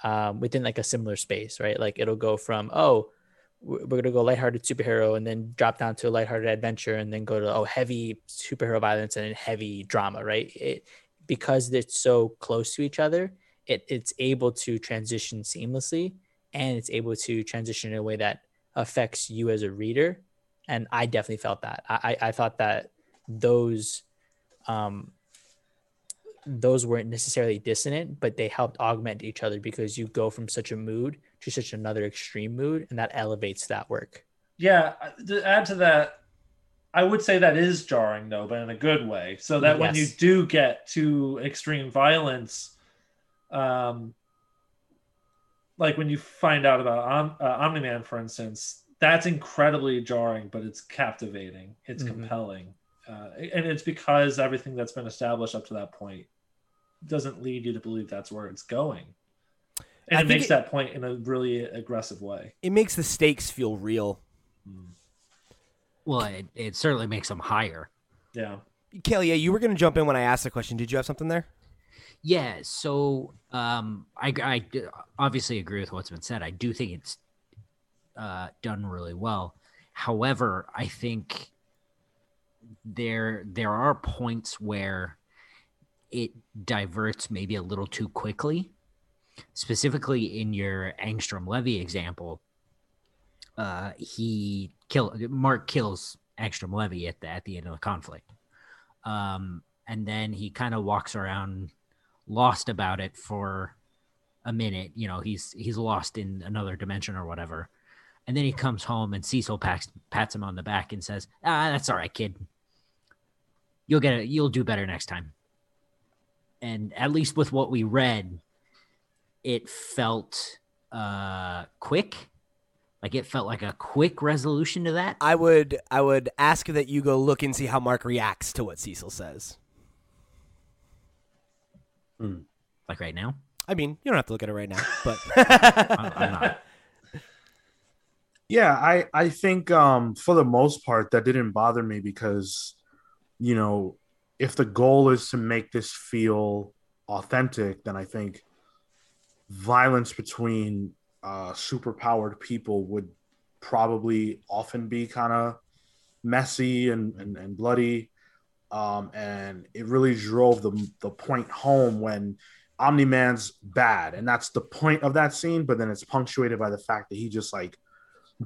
um, within like a similar space right? Like it'll go from oh we're gonna go lighthearted superhero and then drop down to a lighthearted adventure and then go to oh heavy superhero violence and heavy drama right? It because it's so close to each other it, it's able to transition seamlessly and it's able to transition in a way that affects you as a reader. And i definitely felt that. I i, I thought that those um those weren't necessarily dissonant but they helped augment each other because you go from such a mood to such another extreme mood and that elevates that work Yeah. To add to that, I would say that is jarring though, but in a good way. So that when you do get to extreme violence, um, like when you find out about Om- uh, Omni Man, for instance, that's incredibly jarring, but it's captivating. It's Mhm. compelling, uh, and it's because everything that's been established up to that point doesn't lead you to believe that's where it's going, and I it makes it- that point in a really aggressive way. It makes the stakes feel real. Well, it, it certainly makes them higher. Yeah. Kelly, yeah, you were going to jump in when I asked the question. Did you have something there? Yeah, so um, I, I d- obviously agree with what's been said. I do think it's uh, done really well. However, I think there there are points where it diverts maybe a little too quickly. Specifically, in your Angstrom Levy example, uh, he kill Mark kills Angstrom Levy at the at the end of the conflict, um, and then he kind of walks around lost about it for a minute. You know, he's he's lost in another dimension or whatever. And then he comes home and Cecil pats, pats him on the back and says, "Ah, that's all right, kid. You'll get it. You'll do better next time." And at least with what we read, it felt uh quick. Like it felt like a quick resolution to that. I would I would ask that you go look and see how Mark reacts to what Cecil says. Like right now. I mean, you don't have to look at it right now, but I'm, I'm not. Yeah, I I think um for the most part that didn't bother me because you know, if the goal is to make this feel authentic, then I think violence between uh superpowered people would probably often be kind of messy and, and and bloody. Um and it really drove the the point home when Omni Man's bad, and that's the point of that scene, but then it's punctuated by the fact that he just like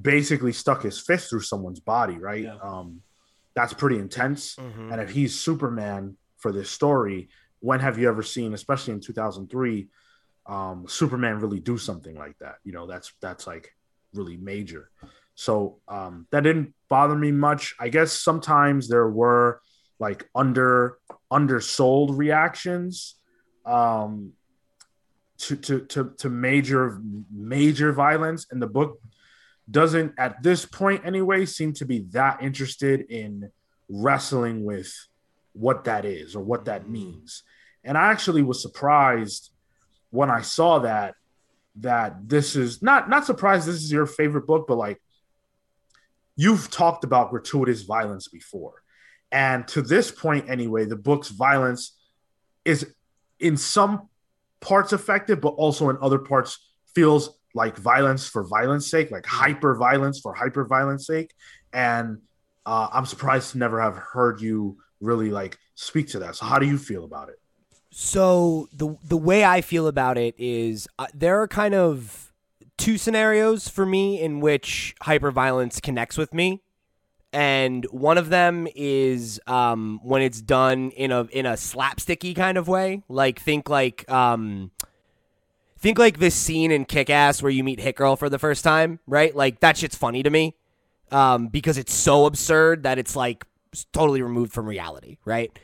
basically stuck his fist through someone's body, right? Yeah. Um, that's pretty intense. Mhm. And if he's Superman for this story, when have you ever seen, especially in 2003, um, Superman really do something like that? You know, that's that's like really major. So um, that didn't bother me much. I guess sometimes there were like under undersold reactions um, to, to to to major major violence, and the book doesn't at this point anyway seem to be that interested in wrestling with what that is or what that means. And I actually was surprised when I saw that that this is not not surprised this is your favorite book, but like you've talked about gratuitous violence before. And to this point anyway, the book's violence is in some parts effective, but also in other parts feels like violence for violence sake, like hyper violence for hyper violence sake. And uh, I'm surprised to never have heard you really like speak to that. So how do you feel about it? So the the way I feel about it is uh, there are kind of two scenarios for me in which hyperviolence connects with me, and one of them is um, when it's done in a in a slapsticky kind of way. Like think like um, think like this scene in Kick Ass where you meet Hit Girl for the first time, right? Like that shit's funny to me um, because it's so absurd that it's like totally removed from reality, right?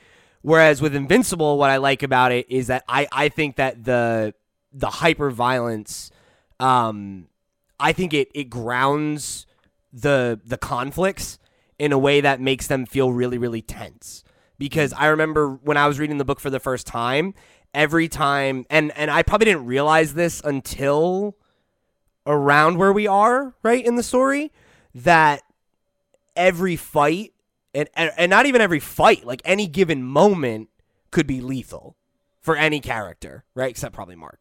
Whereas with Invincible, what I like about it is that I, I think that the the hyper violence, um, I think it it grounds the the conflicts in a way that makes them feel really really tense. Because I remember when I was reading the book for the first time, every time, and and I probably didn't realize this until around where we are right in the story that every fight and, and not even every fight, like any given moment could be lethal for any character, right? Except probably Mark.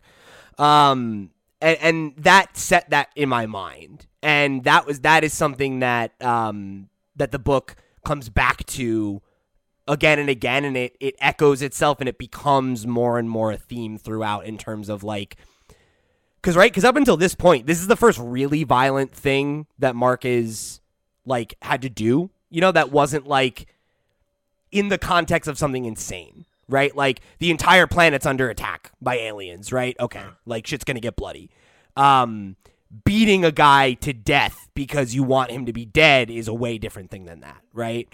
Um, and, and that set that in my mind, and that was that is something that um that the book comes back to again and again, and it it echoes itself, and it becomes more and more a theme throughout in terms of like. Because right, because up until this point, this is the first really violent thing that Mark is like had to do you know, that wasn't like in the context of something insane, right? Like the entire planet's under attack by aliens, right? Okay, like shit's gonna get bloody. Um, beating a guy to death because you want him to be dead is a way different thing than that, right?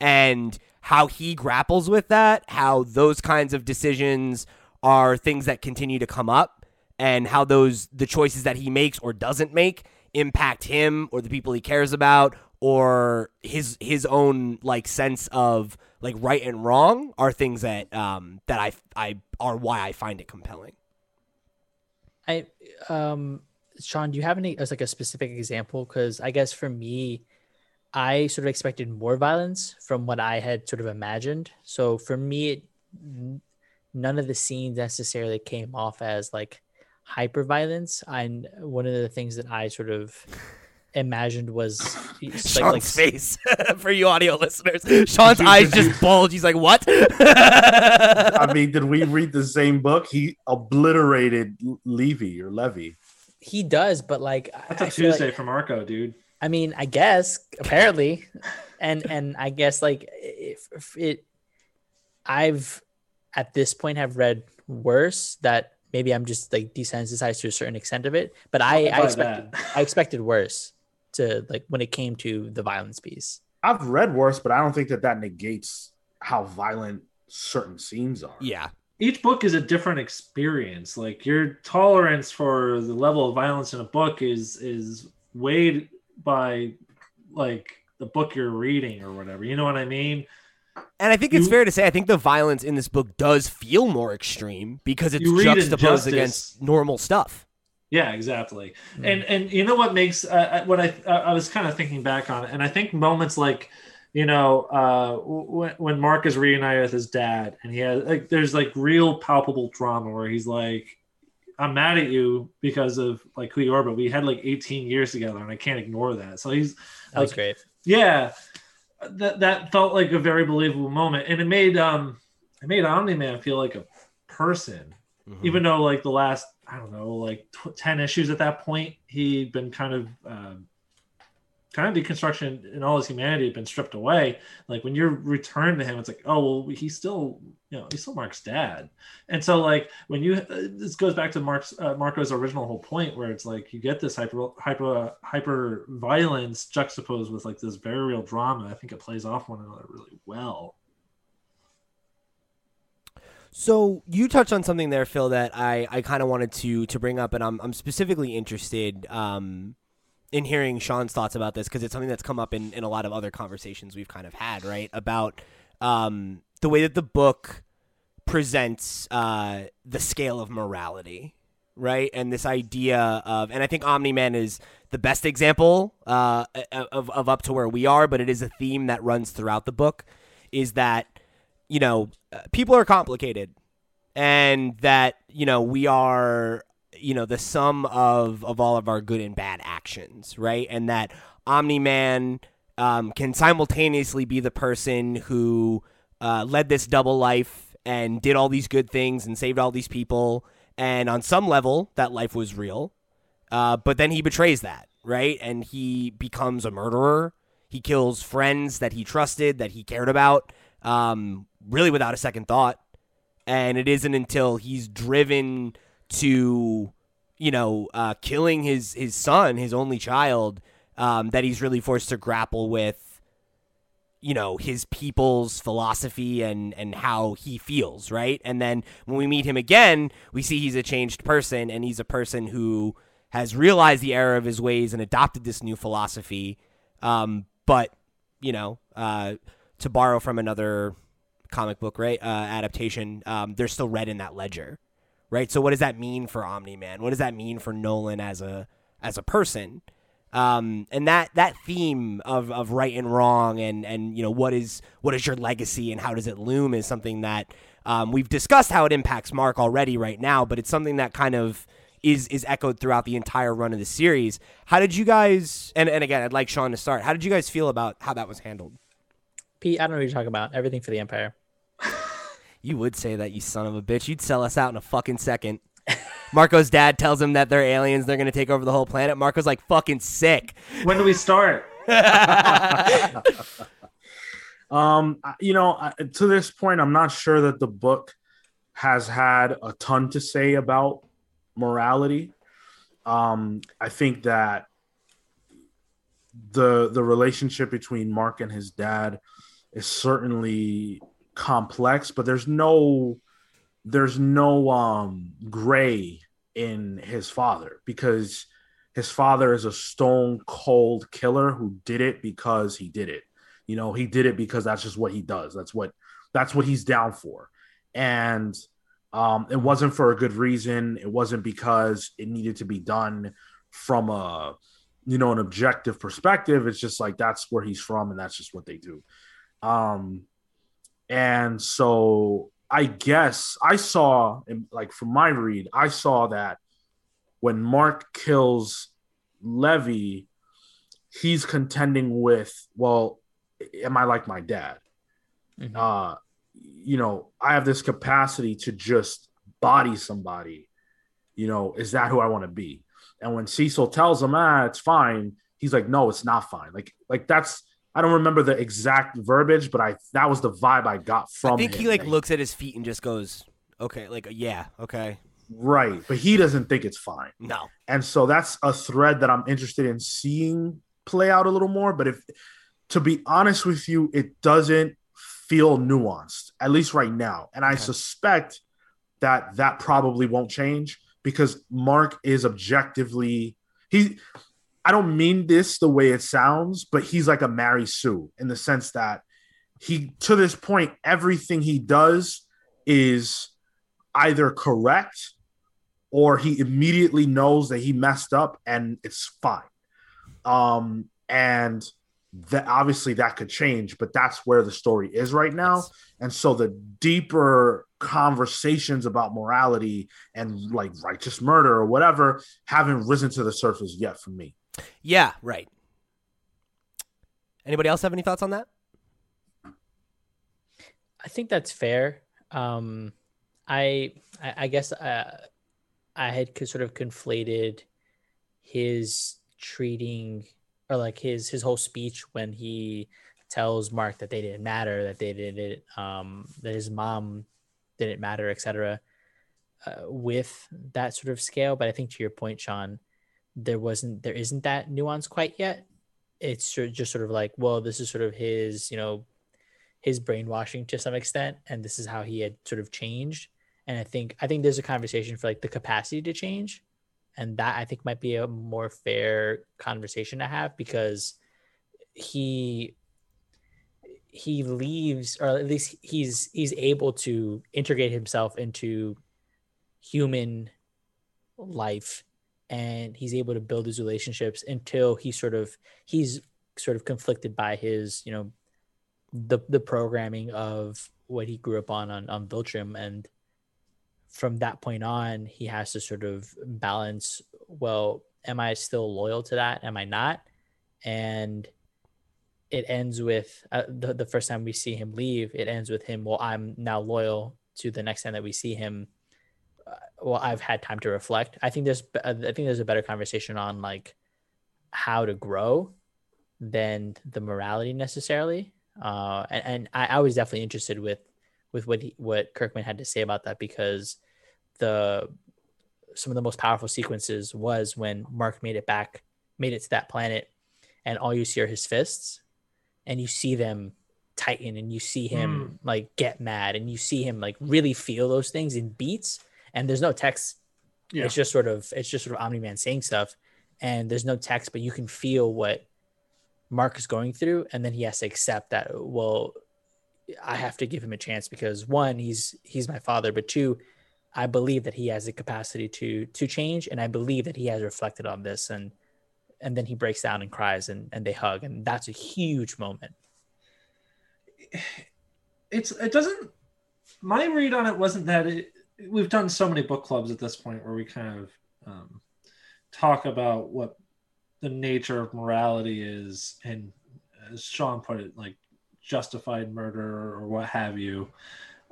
And how he grapples with that, how those kinds of decisions are things that continue to come up, and how those the choices that he makes or doesn't make impact him or the people he cares about or his his own like sense of like right and wrong are things that um that I I are why I find it compelling. I um Sean, do you have any as like a specific example? Because I guess for me, I sort of expected more violence from what I had sort of imagined. So for me, it, none of the scenes necessarily came off as like hyper violence. And one of the things that I sort of imagined was Sean's like, face for you audio listeners. Sean's eyes just bulge. He's like, "What?" I mean, did we read the same book? He obliterated Levy or Levy. He does, but like that's a I Tuesday like, for Marco, dude. I mean, I guess apparently, and and I guess like if, if it, I've at this point have read worse that maybe I'm just like desensitized to a certain extent of it, but I, I expected I expected worse to like when it came to the violence piece. I've read worse, but I don't think that that negates how violent certain scenes are. Yeah. Each book is a different experience. Like your tolerance for the level of violence in a book is is weighed by like the book you're reading or whatever. You know what I mean? And I think it's fair to say I think the violence in this book does feel more extreme because it's juxtaposed against normal stuff. Yeah, exactly. Mm. And and you know what makes uh, uh what I I was kind of thinking back on it, and I think moments like you know uh, when when Mark is reunited with his dad, and he has like there's like real palpable trauma where he's like. I'm mad at you because of like who you are, but we had like 18 years together, and I can't ignore that. So he's that was great. Yeah, that that felt like a very believable moment, and it made um it made Omni Man feel like a person, mm-hmm. even though like the last I don't know, like t- 10 issues at that point. He'd been kind of, um, kind of deconstruction and all his humanity had been stripped away. Like when you're returned to him, it's like, oh, well, he still you know, he's still Mark's dad. And so like when you uh, this goes back to Mark's uh, Marco's original whole point where it's like you get this hyper hyper hyper violence juxtaposed with like this very real drama. I think it plays off one another really well. So you touched on something there, Phil, that I, I kind of wanted to to bring up, and I'm I'm specifically interested um, in hearing Sean's thoughts about this because it's something that's come up in, in a lot of other conversations we've kind of had, right? About um, the way that the book presents uh, the scale of morality, right? And this idea of, and I think Omni Man is the best example uh, of, of up to where we are, but it is a theme that runs throughout the book, is that, you know, uh, people are complicated and that, you know, we are, you know, the sum of, of all of our good and bad actions, right? And that Omni Man um, can simultaneously be the person who uh, led this double life and did all these good things and saved all these people. And on some level, that life was real. Uh, but then he betrays that, right? And he becomes a murderer. He kills friends that he trusted, that he cared about, um, really without a second thought. And it isn't until he's driven to, you know, uh, killing his his son, his only child, um, that he's really forced to grapple with you know his people's philosophy and and how he feels right? And then when we meet him again we see he's a changed person and he's a person who has realized the error of his ways and adopted this new philosophy. Um, but you know uh, to borrow from another comic book right uh, adaptation um, they're still red in that ledger right? So what does that mean for omni man what does that mean for nolan as a as a person um, and that that theme of, of right and wrong and and you know what is what is your legacy and how does it loom is something that um, we've discussed how it impacts Mark already right now, but it's something that kind of is is echoed throughout the entire run of the series. How did you guys? And and again, I'd like Sean to start. How did you guys feel about how that was handled? Pete, I don't know what you're talking about. Everything for the Empire. you would say that, you son of a bitch. You'd sell us out in a fucking second. Marco's dad tells him that they're aliens, they're going to take over the whole planet. Marco's like fucking sick. When do we start? um, you know, to this point, I'm not sure that the book has had a ton to say about morality. Um, I think that the the relationship between Mark and his dad is certainly complex, but there's no there's no um gray in his father because his father is a stone cold killer who did it because he did it. You know, he did it because that's just what he does. That's what that's what he's down for. And um it wasn't for a good reason. It wasn't because it needed to be done from a you know an objective perspective. It's just like that's where he's from and that's just what they do. Um and so I guess I saw, like from my read, I saw that when Mark kills Levy, he's contending with, well, am I like my dad? Mm-hmm. Uh, you know, I have this capacity to just body somebody. You know, is that who I want to be? And when Cecil tells him, ah, it's fine, he's like, no, it's not fine. Like, like that's I don't remember the exact verbiage, but I that was the vibe I got from. I think him. he like looks at his feet and just goes, "Okay, like yeah, okay." Right, but he doesn't think it's fine. No, and so that's a thread that I'm interested in seeing play out a little more. But if, to be honest with you, it doesn't feel nuanced, at least right now, and I suspect that that probably won't change because Mark is objectively he I don't mean this the way it sounds, but he's like a Mary Sue in the sense that he, to this point, everything he does is either correct or he immediately knows that he messed up and it's fine. Um, and that obviously that could change, but that's where the story is right now. And so the deeper conversations about morality and like righteous murder or whatever haven't risen to the surface yet for me. Yeah, right. Anybody else have any thoughts on that? I think that's fair. Um, I, I, I guess uh, I had sort of conflated his treating or like his his whole speech when he tells Mark that they didn't matter, that they didn't, um, that his mom didn't matter, etc. Uh, with that sort of scale, but I think to your point, Sean, there wasn't there isn't that nuance quite yet. It's just sort of like, well, this is sort of his, you know, his brainwashing to some extent, and this is how he had sort of changed. And I think I think there's a conversation for like the capacity to change, and that I think might be a more fair conversation to have because he he leaves or at least he's he's able to integrate himself into human life and he's able to build his relationships until he sort of he's sort of conflicted by his you know the the programming of what he grew up on on, on Viltrum. And from that point on he has to sort of balance well am I still loyal to that? Am I not? And it ends with uh, the, the first time we see him leave it ends with him well i'm now loyal to the next time that we see him well i've had time to reflect. I think there's i think there's a better conversation on like how to grow than the morality necessarily. Uh, and, and I, I was definitely interested with with what he, what kirkman had to say about that because the some of the most powerful sequences was when mark made it back made it to that planet and all you see are his fists and you see them tighten and you see him mm. like get mad and you see him like really feel those things in beats and there's no text. Yeah. it's just sort of it's just sort of omni-man saying stuff. And there's no text but you can feel what mark is going through. And then he has to accept that well i have to give him a chance because one he's he's my father. But two i believe that he has the capacity to to change. And i believe that he has reflected on this. And and then he breaks down and cries and, and they hug. And that's a huge moment. It's it doesn't my read on it wasn't that it, we've done so many book clubs at this point where we kind of um, talk about what the nature of morality is and as sean put it like justified murder or what have you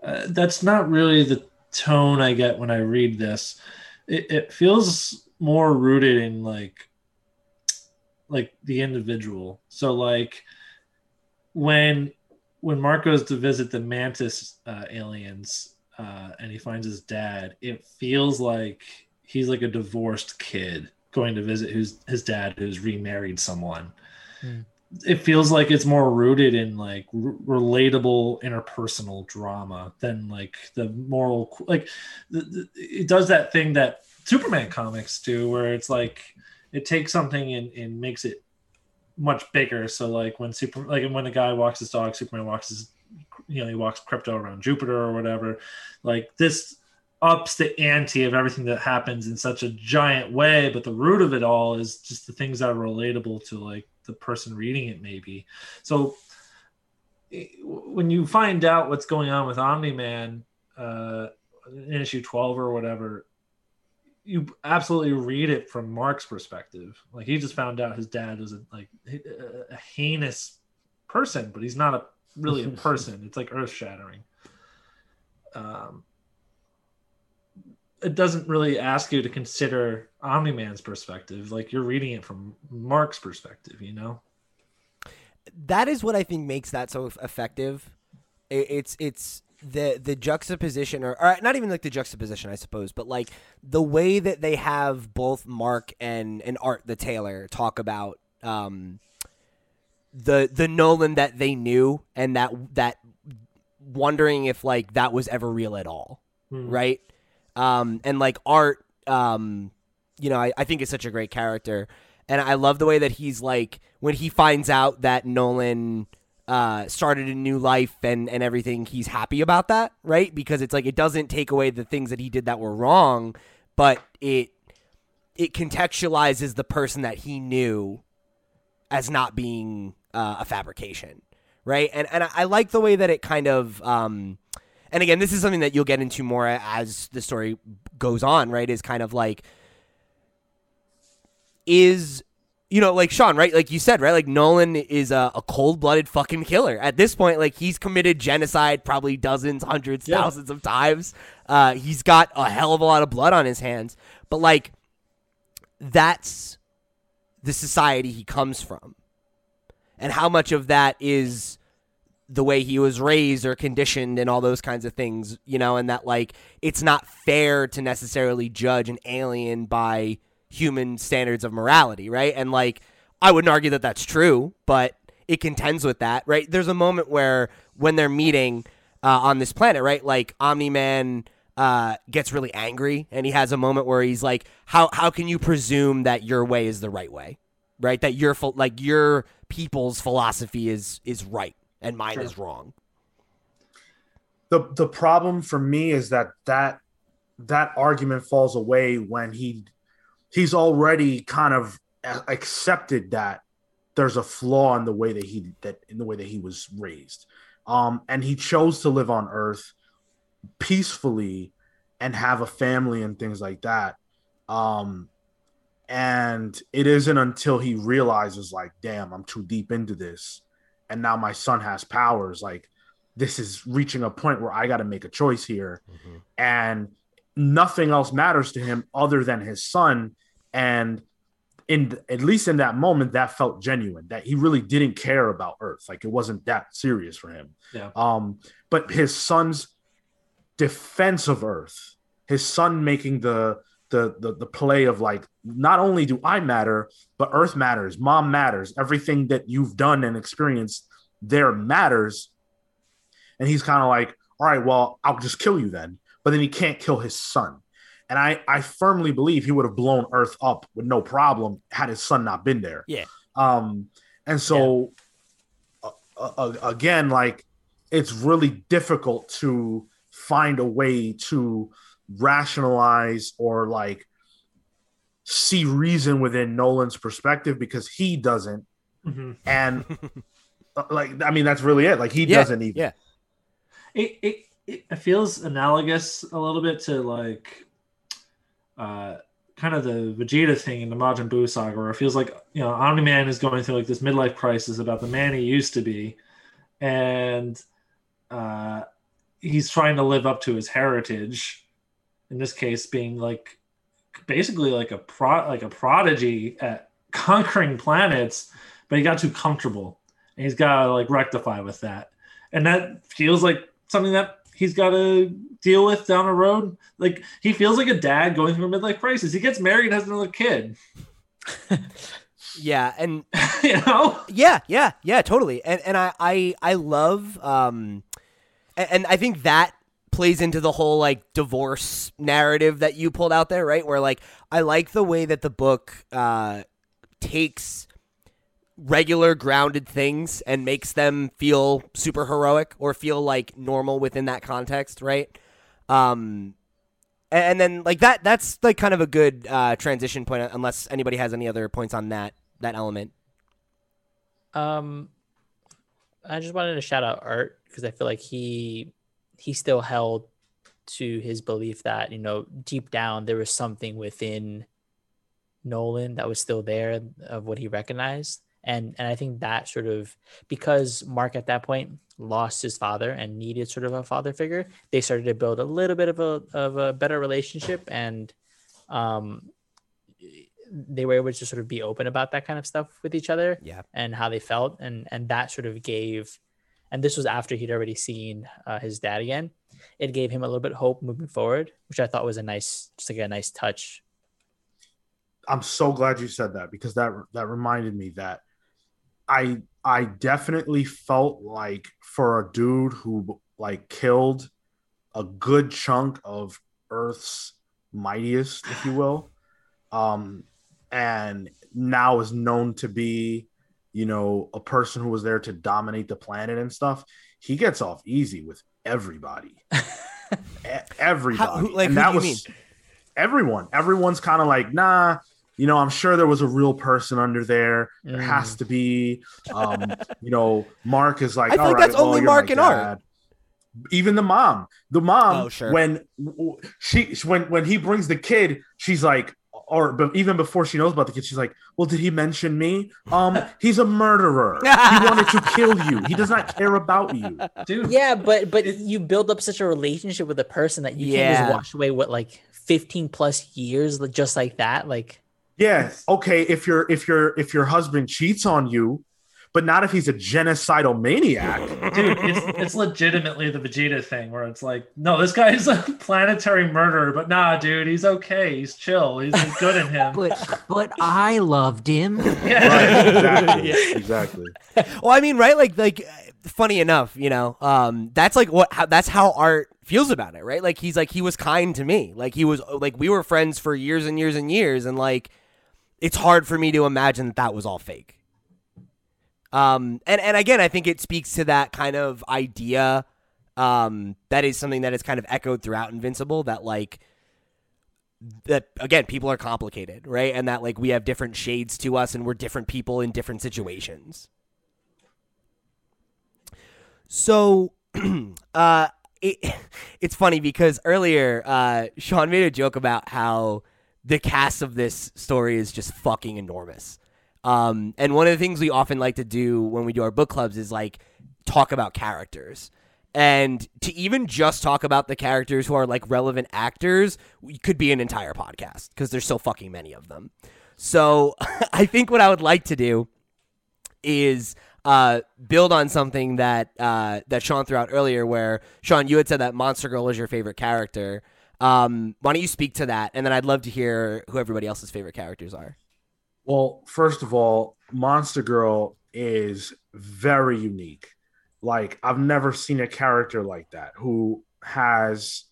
uh, that's not really the tone i get when i read this it, it feels more rooted in like like the individual. So like when when Mark goes to visit the Mantis uh, aliens uh, and he finds his dad, it feels like he's like a divorced kid going to visit who's his dad who's remarried someone. Mm. It feels like it's more rooted in like r- relatable interpersonal drama than like the moral like the, the, it does that thing that Superman comics do where it's like it takes something and, and makes it much bigger. So like when super like when a guy walks his dog, Superman walks his you know, he walks Krypto around Jupiter or whatever. Like this ups the ante of everything that happens in such a giant way, but the root of it all is just the things that are relatable to like the person reading it maybe. So when you find out what's going on with Omni Man uh, in issue 12 or whatever, you absolutely read it from Mark's perspective. Like he just found out his dad was a, like a heinous person, but he's not a really a person. it's like earth shattering. Um, it doesn't really ask you to consider Omni Man's perspective. Like you're reading it from Mark's perspective, you know. That is what I think makes that so effective. It's it's the the juxtaposition or, or, not even like the juxtaposition i suppose but like the way that they have both mark and and art the tailor talk about um the the nolan that they knew and that that wondering if like that was ever real at all, hmm. right? um and like art um you know I, I think is such a great character and i love the way that he's like when he finds out that nolan uh, started a new life and, and everything, he's happy about that, right? Because it's like it doesn't take away the things that he did that were wrong, but it it contextualizes the person that he knew as not being uh, a fabrication, right? And and I, like the way that it kind of um, and again, this is something that you'll get into more as the story goes on, right? Is kind of like is you know, like Sean, right? Like you said, right? Like Nolan is a, a cold blooded fucking killer. At this point, like he's committed genocide probably dozens, hundreds, yeah. thousands of times. Uh, he's got a hell of a lot of blood on his hands. But like, that's the society he comes from. And how much of that is the way he was raised or conditioned and all those kinds of things, you know, and that like it's not fair to necessarily judge an alien by human standards of morality, right? And like I wouldn't argue that that's true, but it contends with that, right? There's a moment where when they're meeting uh, on this planet, right? Like Omni Man uh, gets really angry, and he has a moment where he's like, "How how can you presume that your way is the right way, right? That your like your people's philosophy is is right and mine Sure. is wrong." the the problem for me is that that that argument falls away when he he's already kind of accepted that there's a flaw in the way that he that in the way that he was raised um and he chose to live on earth peacefully and have a family and things like that um and it isn't until he realizes like damn i'm too deep into this and now my son has powers like this is reaching a point where I got to make a choice here. And nothing else matters to him other than his son. And in at least in that moment, that felt genuine that he really didn't care about Earth. Like it wasn't that serious for him. Yeah. Um, but his son's defense of Earth, his son making the the the, the play of like not only do I matter, but Earth matters, mom matters, everything that you've done and experienced there matters and he's kind of like, all right, well, I'll just kill you then. But then he can't kill his son. And I, I firmly believe he would have blown Earth up with no problem had his son not been there. Yeah. Um, and so uh, uh, again, like it's really difficult to find a way to rationalize or like see reason within Nolan's perspective because he doesn't. Mhm. And uh, like, I mean, that's really it. Like he Yeah, doesn't even. yeah. it, it it feels analogous a little bit to like uh kind of the Vegeta thing in the Majin Buu saga where it feels like you know Omni Man is going through like this midlife crisis about the man he used to be and uh he's trying to live up to his heritage in this case being like basically like a pro like a prodigy at conquering planets but he got too comfortable and he's got to like rectify with that and that feels like something that he's got to deal with down the road. Like he feels like a dad going through a midlife crisis. He gets married, and has another kid. Yeah, and you know, Yeah, yeah, yeah, totally. And and I I I love um and, and I think that plays into the whole like divorce narrative that you pulled out there, right? Where like I like the way that the book uh takes regular grounded things and makes them feel super heroic or feel like normal within that context, right? Um and, then like that that's like kind of a good uh transition point unless anybody has any other points on that that element. Um, I just wanted to shout out Art because I feel like he he still held to his belief that you know deep down there was something within Nolan that was still there of what he recognized, and and I think that sort of because Mark at that point lost his father and needed sort of a father figure, they started to build a little bit of a of a better relationship. And um they were able to sort of be open about that kind of stuff with each other Yeah. and how they felt. And and that sort of gave and this was after he'd already seen uh, his dad again. It gave him a little bit of hope moving forward which i thought was a nice just like a nice touch. I'm so glad you said that because that that reminded me that I I definitely felt like for a dude who like killed a good chunk of Earth's mightiest, if you will, um, and now is known to be, you know, a person who was there to dominate the planet and stuff. He gets off easy with everybody, everybody, who- like, and that was everyone. Everyone's kind of like, nah, you know, I'm sure there was a real person under there. There Mm. has to be. Um, you know, Mark is like, I think right, that's well, only Mark and Art. Even the mom, the mom, Oh, sure. when she when when he brings the kid, she's like, or but even before she knows about the kid, she's like, well, did he mention me? Um, he's a murderer. he wanted to kill you. He does not care about you. dude. yeah but but you build up such a relationship with a person that you can't just wash away what like 15 plus years like, just like that like Yeah. Okay. If your if your if your husband cheats on you, but not if he's a genocidal maniac. Dude, it's, it's legitimately the Vegeta thing where it's like, no, this guy's a planetary murderer, but nah, dude, he's okay. He's chill. He's good in him. But but I loved him. Yeah. Right, exactly, exactly. well, I mean, right? Like, like, funny enough, you know, um, that's like what how, that's how art feels about it, right? Like, he's like he was kind to me, like he was like we were friends for years and years and years, and like it's hard for me to imagine that that was all fake. Um, and and again, I think it speaks to that kind of idea. Um, that is something that is kind of echoed throughout Invincible. That like that again, people are complicated, right? And that like we have different shades to us, and we're different people in different situations. So, uh, it, it's funny because earlier, uh, Sean made a joke about how the cast of this story is just fucking enormous. Um, and one of the things we often like to do when we do our book clubs is like talk about characters. And to even just talk about the characters who are like relevant actors could be an entire podcast because there's so fucking many of them. So I think what I would like to do is uh, build on something that uh, that Sean threw out earlier, where Sean, you had said that Monster Girl was your favorite character. Um, why don't you speak to that, and then I'd love to hear who everybody else's favorite characters are. Well, first of all, Monster Girl is very unique. Like I've never seen a character like that who has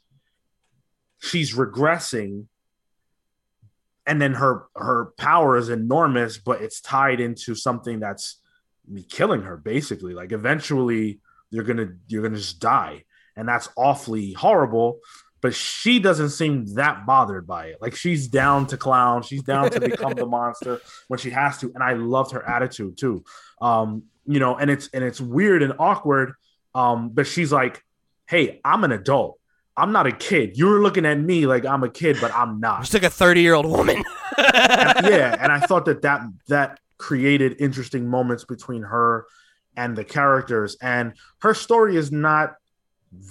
she's regressing and then her her power is enormous but it's tied into something that's me killing her basically. Like eventually you're gonna you're gonna just die. And that's awfully horrible but she doesn't seem that bothered by it. Like she's down to clown. She's down to become the monster when she has to and i loved her attitude too. Um you know and it's and it's weird and awkward um but she's like hey i'm an adult. I'm not a kid. You're looking at me like i'm a kid but i'm not. She's like a thirty-year-old woman. and- yeah, and I thought that that that created interesting moments between her and the characters, and her story is not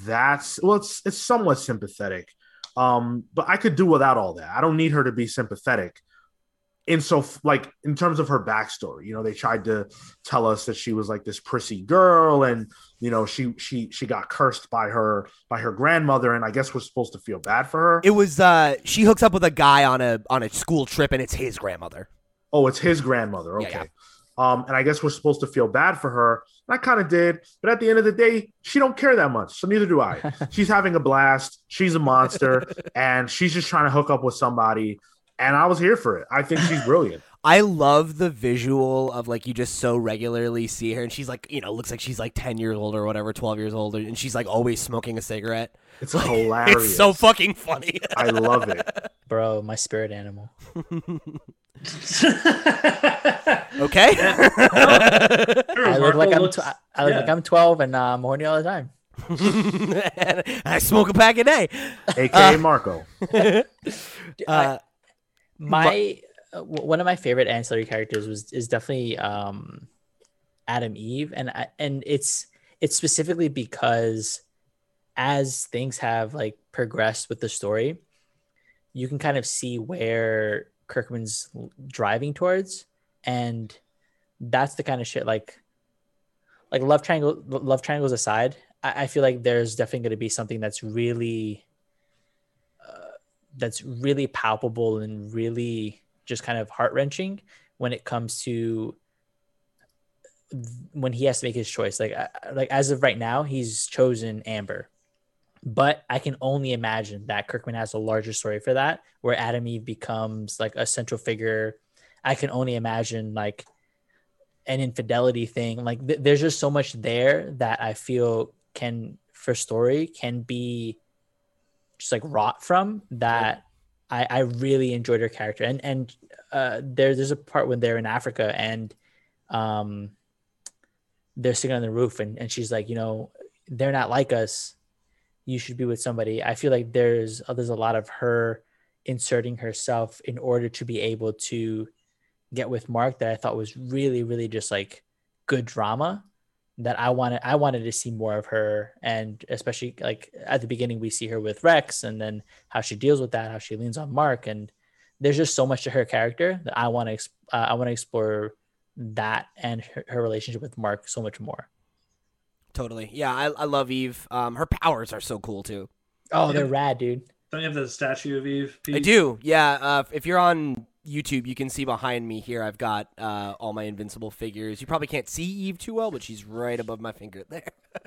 that well. It's it's somewhat sympathetic, um, but I could do without all that. I don't need her to be sympathetic. In so like in terms of her backstory, you know, they tried to tell us that she was like this prissy girl, and you know, she she she got cursed by her by her grandmother, and I guess we're supposed to feel bad for her. It was uh, she hooks up with a guy on a on a school trip, and it's his grandmother. Oh, it's his grandmother. Yeah, Okay. yeah. Um, and I guess we're supposed to feel bad for her. And I kind of did, but at the end of the day, she don't care that much. So neither do I. she's having a blast. She's a monster, and she's just trying to hook up with somebody. And I was here for it. I think she's brilliant. I love the visual of like you just so regularly see her, and she's like, you know, looks like she's like ten years old or whatever, twelve years old, and she's like always smoking a cigarette. It's hilarious. It's so fucking funny. I love it. Bro, my spirit animal. okay. I look like I'm tw- I look yeah. like I'm 12 and uh, I'm horny all the time. And I smoke a pack a day. AKA Marco. I- Uh, my uh, w- one of my favorite ancillary characters was is definitely um Atom Eve. And I, and it's it's specifically because as things have like progressed with the story you can kind of see where Kirkman's driving towards. And that's the kind of shit like like love triangle love triangles aside I, I feel like there's definitely going to be something that's really uh, that's really palpable and really just kind of heart wrenching when it comes to when he has to make his choice. Like, like as of right now, he's chosen Amber, but I can only imagine that Kirkman has a larger story for that, where Atom Eve becomes like a central figure. I can only imagine like an infidelity thing. Like, th- there's just so much there that I feel can for story can be just like rot from that I, I really enjoyed her character. And and uh there there's a part when they're in Africa and um they're sitting on the roof and, and she's like you know they're not like us. You should be with somebody. I feel like there's uh, there's a lot of her inserting herself in order to be able to get with Mark that I thought was really really just like good drama that I wanted I wanted to see more of her and especially like at the beginning we see her with Rex and then how she deals with that how she leans on Mark and there's just so much to her character that I want to uh, I want to explore that and her, her relationship with Mark so much more. Totally. Yeah, I, I love Eve. Um, her powers are so cool too. Oh, they're rad, dude. Don't you have the statue of Eve? I do. Yeah. Uh, if you're on YouTube, you can see behind me here. I've got uh, all my Invincible figures. You probably can't see Eve too well, but she's right above my finger there.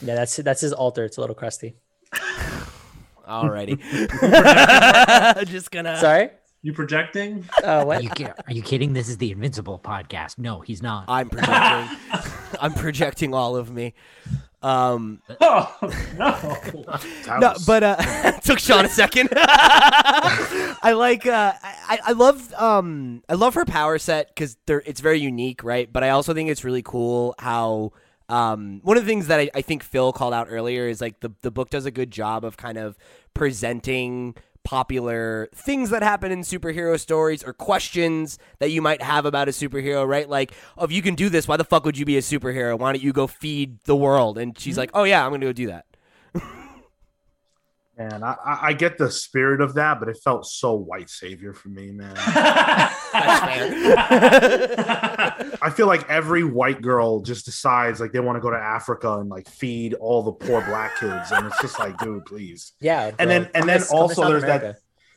Yeah, that's that's his altar. It's a little crusty. Alrighty. Just gonna. Sorry. You projecting? Uh, Are what? you, ki- are you kidding? This is the Invincible podcast. No, he's not. I'm projecting. I'm projecting all of me. Um, Oh no! No, but uh, took Sean a second. I like. Uh, I I love. Um, I love her power set because they're it's very unique, right? But I also think it's really cool how. Um, one of the things that I, I think Phil called out earlier is like the the book does a good job of kind of presenting popular things that happen in superhero stories or questions that you might have about a superhero, right? Like, oh, if you can do this, why the fuck would you be a superhero? Why don't you go feed the world? And she's mm-hmm. like, oh yeah, I'm gonna go do that. Man, I, I I get the spirit of that, but it felt so white savior for me, man. I feel like every white girl just decides like they want to go to Africa and like feed all the poor black kids, and it's just like, dude, please. Yeah. And bro. then- and then come also South there's that-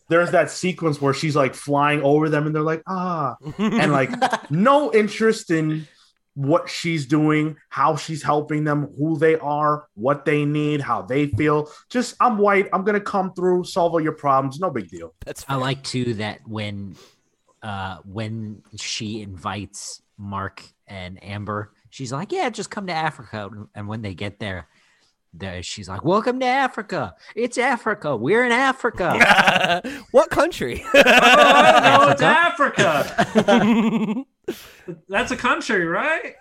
There's that sequence where she's like flying over them, and they're like, ah, and like no interest in what she's doing, how she's helping them, who they are, what they need, how they feel. Just I'm white. I'm gonna come through, solve all your problems. No big deal. That's I like too that when uh when she invites Mark and Amber, she's like, "Yeah, just come to Africa." And when they get there, there she's like, "Welcome to Africa. It's Africa. We're in Africa." what country? oh, I don't know. It's Africa. That's a country, right?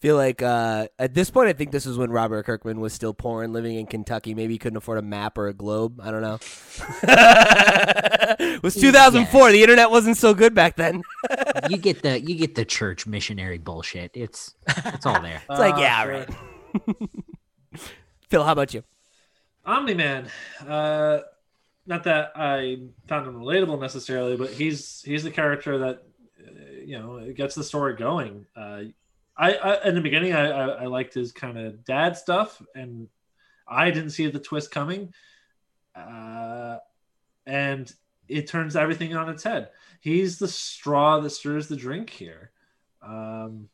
Feel like uh, at this point, I think this is when Robert Kirkman was still poor and living in Kentucky. Maybe he couldn't afford a map or a globe. I don't know. it was 2004. The internet wasn't so good back then. you get the you get the church missionary bullshit. It's it's all there. It's like, Uh, yeah, right. Phil, how about you? Omni Man. Uh, not that I found him relatable necessarily, but he's he's the character that uh, you know gets the story going. Uh, I, I in the beginning I, I, I liked his kind of dad stuff, and I didn't see the twist coming, uh, and it turns everything on its head. He's the straw that stirs the drink here. Um,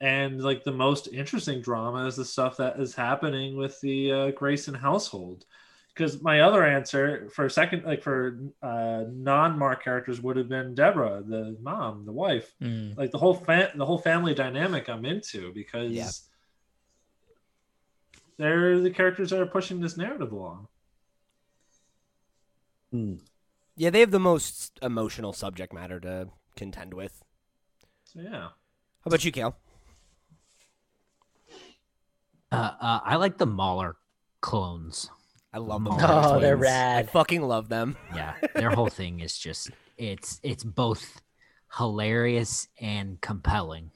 and like the most interesting drama is the stuff that is happening with the uh, Grayson household. Because my other answer for second, like for uh, non-Mark characters, would have been Deborah, the mom, the wife, Mm. like the whole fa- the whole family dynamic. I'm into because Yeah. they're the characters that are pushing this narrative along. Yeah, they have the most emotional subject matter to contend with. So yeah, How about you, Cale? Uh, uh, I like the Mauler clones. I love them. Oh, all. Oh, they're twins. I fucking love them. Yeah, their whole thing is just it's it's both hilarious and compelling.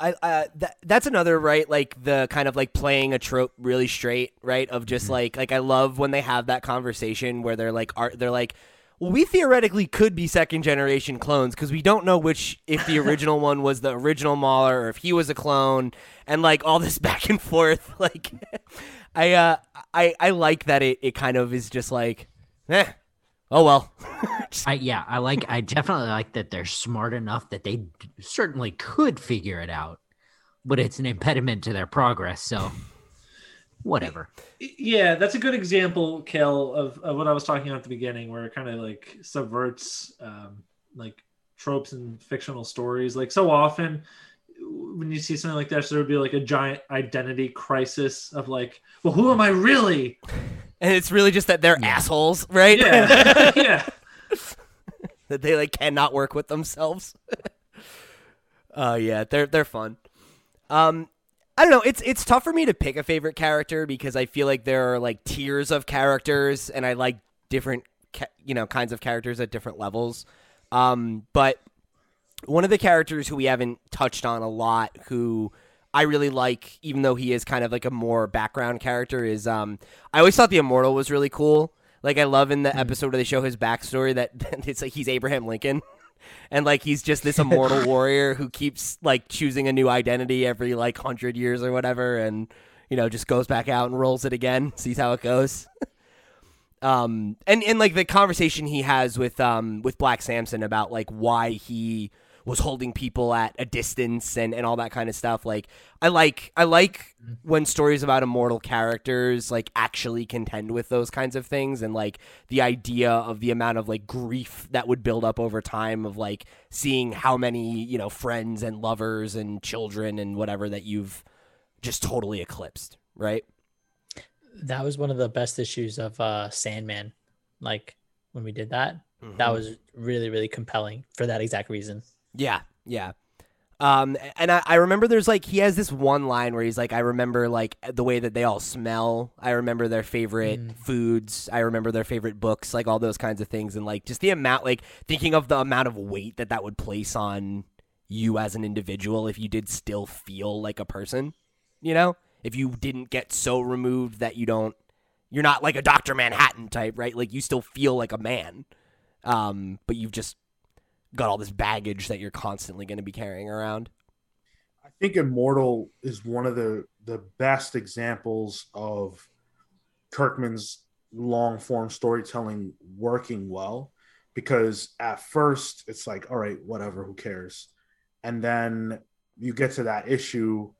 I uh, that that's another right like the kind of like playing a trope really straight right of just like like I love when they have that conversation where they're like art they're like well we theoretically could be second generation clones because we don't know which if the original one was the original Mauler or if he was a clone and like all this back and forth like I uh I I like that it it kind of is just like eh oh well I yeah, I like I definitely like that they're smart enough that they d- certainly could figure it out, but it's an impediment to their progress. So whatever. yeah, that's a good example, Cale, of, of what I was talking about at the beginning, where it kind of like subverts um, like tropes in fictional stories. Like so often, when you see something like that, so there would be like a giant identity crisis of like, well, who am I really? and it's really just that they're assholes right Yeah, yeah. that they like cannot work with themselves. Oh yeah, they're they're fun. Um, I don't know. It's it's tough for me to pick a favorite character because I feel like there are like tiers of characters, and I like different ca- you know kinds of characters at different levels. Um, but one of the characters who we haven't touched on a lot, who I really like, even though he is kind of like a more background character, is um, I always thought the Immortal was really cool. Like I love in the episode where they show his backstory that it's like he's Abraham Lincoln. and like he's just this immortal warrior who keeps like choosing a new identity every like hundred years or whatever, and you know just goes back out and rolls it again, sees how it goes. um, and and like the conversation he has with um with Black Samson about like why he was holding people at a distance and, and all that kind of stuff. Like I like I like when stories about immortal characters like actually contend with those kinds of things and like the idea of the amount of like grief that would build up over time of like seeing how many, you know, friends and lovers and children and whatever that you've just totally eclipsed, right? That was one of the best issues of uh, Sandman. Like when we did that, that Mhm. was really, really compelling for that exact reason. Yeah, yeah. Um, and I, I remember there's like he has this one line where he's like, I remember like the way that they all smell. I remember their favorite Mm. foods. I remember their favorite books, like all those kinds of things, and like just the amount, like thinking of the amount of weight that that would place on you as an individual if you did still feel like a person. You know, if you didn't get so removed that you don't, you're not like a Doctor Manhattan type, right? Like you still feel like a man, um, but you've just got all this baggage that you're constantly going to be carrying around. I think Immortal is one of the the best examples of Kirkman's long form storytelling working well because at first it's like all right whatever who cares? And then you get to that issue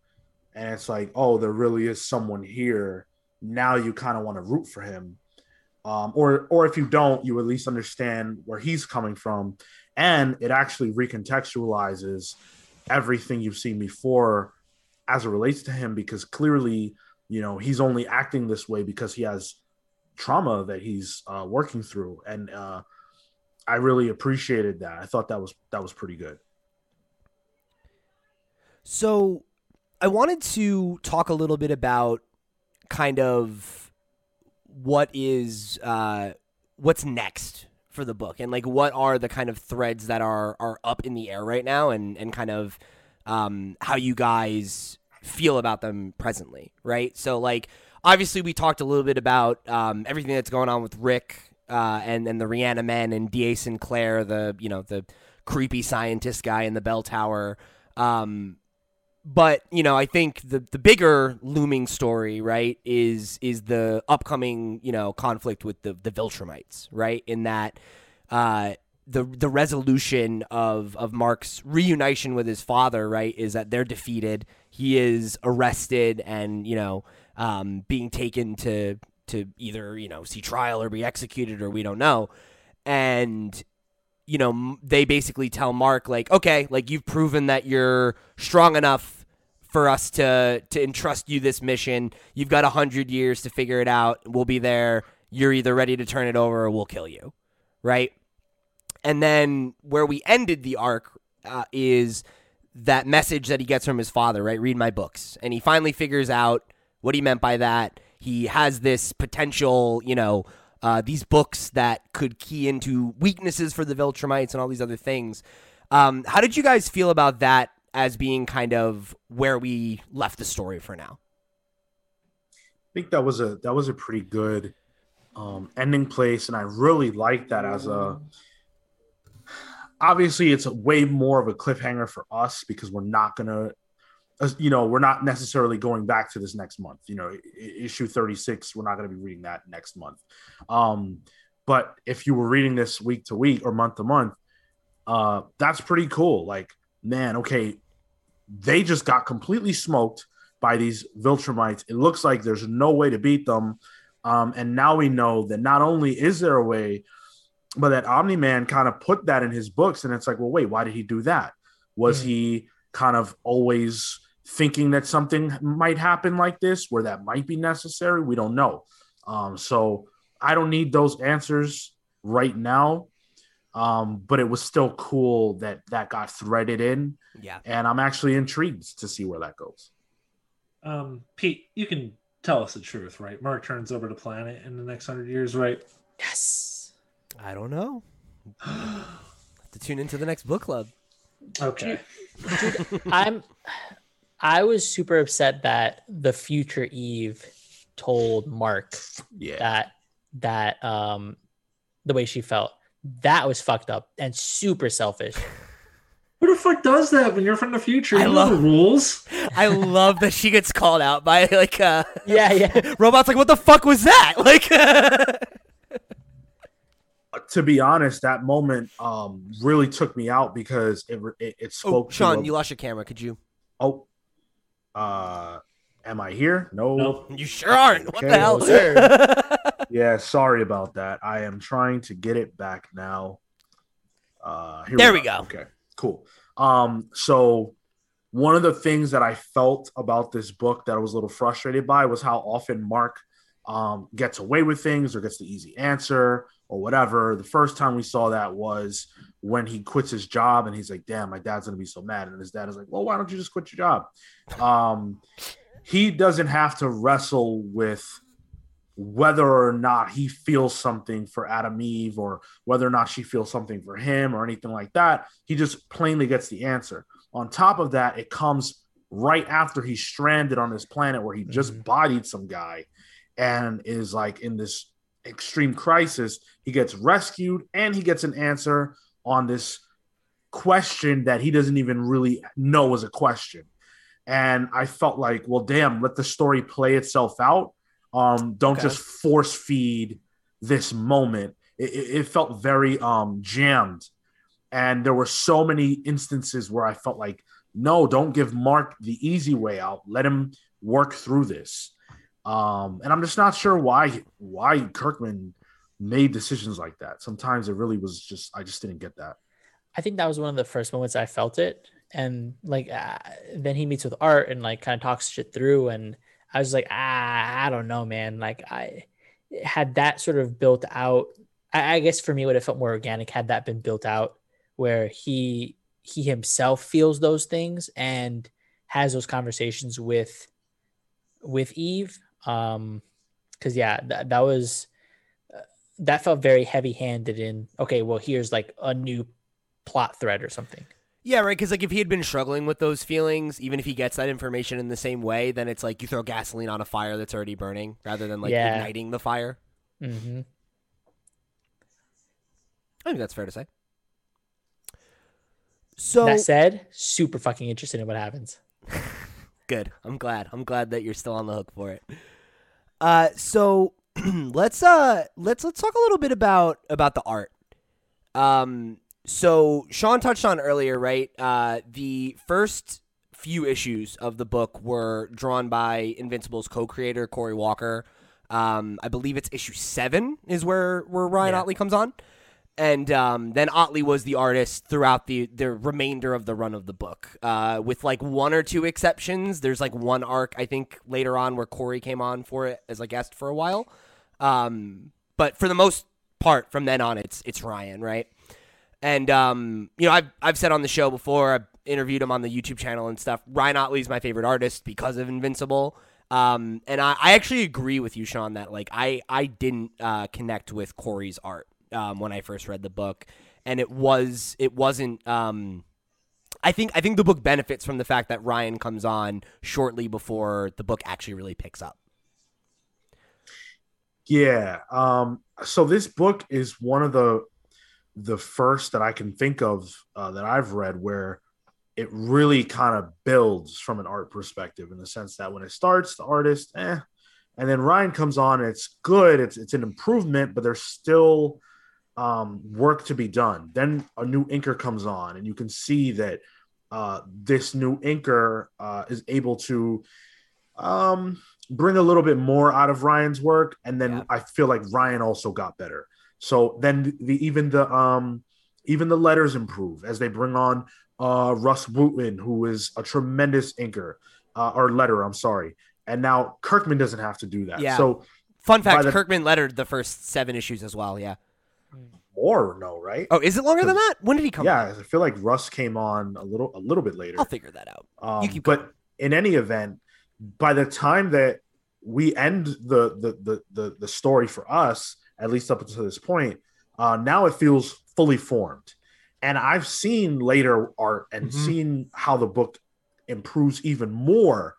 and it's like oh there really is someone here. Now you kind of want to root for him. Um, or or if you don't you at least understand where he's coming from and it actually recontextualizes everything you've seen before as it relates to him because clearly you know he's only acting this way because he has trauma that he's uh, working through. And uh, i really appreciated that. I thought that was that was pretty good. So, I wanted to talk a little bit about kind of what is uh, what's next for the book, and like what are the kind of threads that are are up in the air right now, and and kind of um, how you guys feel about them presently, right? So, like obviously, we talked a little bit about um, everything that's going on with Rick uh, and and the Reanimen and D.A. Sinclair, the you know the creepy scientist guy in the bell tower. Um, but you know, I think the the bigger looming story, right, is is the upcoming you know conflict with the the Viltrumites, right? In that, uh, the the resolution of of Mark's reunition with his father, right, is that they're defeated. He is arrested and you know um, being taken to to either you know see trial or be executed or we don't know, and you know they basically tell Mark like okay like you've proven that you're strong enough for us to to entrust you this mission. You've got a hundred years to figure it out. We'll be there. You're either ready to turn it over or we'll kill you. Right? And then where we ended the arc uh, is that message that he gets from his father right? Read my books. And he finally figures out what he meant by that. He has this potential you know uh, these books that could key into weaknesses for the Viltrumites and all these other things. Um, how did you guys feel about that as being kind of where we left the story for now? I think that was a that was a pretty good um, ending place, and I really like that as a. Obviously, it's a way more of a cliffhanger for us because we're not gonna, you know, we're not necessarily going back to this next month. You know, issue thirty six, we're not gonna be reading that next month. Um, but if you were reading this week to week or month to month, uh, that's pretty cool. Like, man, okay, they just got completely smoked by these Viltrumites. It looks like there's no way to beat them. Um, and now we know that not only is there a way, but that Omni Man kind of put that in his books. And it's like, well, wait, why did he do that? Was Mm. he kind of always thinking that something might happen like this, where that might be necessary? We don't know. Um, so I don't need those answers right now. Um, but it was still cool that that got threaded in Yeah. and I'm actually intrigued to see where that goes. Um, Pete, you can tell us the truth, right? Mark turns over the planet in the next hundred years, right? Yes. I don't know. Have to tune into the next book club. Okay. Dude, I'm I was super upset that the future Eve told Mark Yeah, that that um the way she felt That was fucked up and super selfish. Who the fuck does that when you're from the future? I You know love- the rules. I love that she gets called out by like uh Yeah, yeah. robots like what the fuck was that? Like to be honest, that moment um really took me out because it it, it spoke. Oh, to Sean, a- you lost your camera. Could you? Oh, uh, am I here? No. Nope. You sure aren't. What Okay, the hell? well, sir. Yeah, sorry about that. I am trying to get it back now. Uh, here There we go. Okay, cool. Um, so one of the things that I felt about this book that I was a little frustrated by was how often Mark um, gets away with things or gets the easy answer or whatever. The first time we saw that was when he quits his job and he's like, "Damn, my dad's gonna be so mad," and his dad is like, "Well, why don't you just quit your job?" Um, he doesn't have to wrestle with whether or not he feels something for Atom Eve or whether or not she feels something for him or anything like that. He just plainly gets the answer. On top of that, it comes right after he's stranded on this planet where he just Mhm. bodied some guy and is like in this extreme crisis. He gets rescued and he gets an answer on this question that he doesn't even really know is a question. And I felt like, well, damn, let the story play itself out. Um, don't Okay. just force feed this moment. It, it, it felt very um jammed. And there were so many instances where I felt like, no, don't give Mark the easy way out. Let him work through this. Um, and I'm just not sure why why Kirkman made decisions like that. Sometimes it really was just I just didn't get that. I think that was one of the first moments I felt it. And like, uh, then he meets with Art and like kind of talks shit through. And I was like, ah, I don't know, man. Like, I had that sort of built out. I, I guess for me, would have felt more organic had that been built out where he he himself feels those things and has those conversations with with Eve. Um, because yeah, that that was that felt very heavy handed in. Okay, well, here's like a new plot thread or something. Yeah, right. Because like if he had been struggling with those feelings, even if he gets that information in the same way, then it's like you throw gasoline on a fire that's already burning, rather than like Yeah. igniting the fire. Mm-hmm. I think that's fair to say. So that said, super fucking interested in what happens. good. I'm glad. I'm glad that you're still on the hook for it. Uh, so let's uh let's let's talk a little bit about about the art. Um, so Sean touched on earlier, right? Uh, the first few issues of the book were drawn by Invincible's co-creator Cory Walker. Um, I believe it's issue seven is where where Ryan Yeah. Ottley comes on, and um, then Ottley was the artist throughout the the remainder of the run of the book, uh, with like one or two exceptions. There's like one arc I think later on where Cory came on for it as a guest for a while, um, but for the most part from then on it's it's Ryan, right? And um, you know, I've I've said on the show before, I've interviewed him on the YouTube channel and stuff. Ryan Ottley's my favorite artist because of Invincible. Um, and I, I actually agree with you, Sean, that like I I didn't uh, connect with Cory's art um, when I first read the book, and it was it wasn't. Um, I think I think the book benefits from the fact that Ryan comes on shortly before the book actually really picks up. Yeah. Um, so this book is one of the the first that I can think of uh, that I've read where it really kind of builds from an art perspective in the sense that when it starts, the artist, eh, and then Ryan comes on, it's good, it's it's an improvement, but there's still um, work to be done. Then a new inker comes on, and you can see that uh, this new inker uh, is able to um, bring a little bit more out of Ryan's work, and then Yeah. I feel like Ryan also got better. So then the even the um even the letters improve as they bring on uh Rus Wooton, who is a tremendous inker uh, or letter. I'm sorry, and now Kirkman doesn't have to do that. Yeah. So Fun fact: the- Kirkman lettered the first seven issues as well. Yeah. More or no, right? Oh, is it longer than that? When did he come? yeah, on? I feel like Rus came on a little a little bit later. I'll figure that out. Um, You keep but in any event, by the time that we end the the the the, the story for us, at least up until this point, uh, now it feels fully formed. And I've seen later art and Mhm. seen how the book improves even more.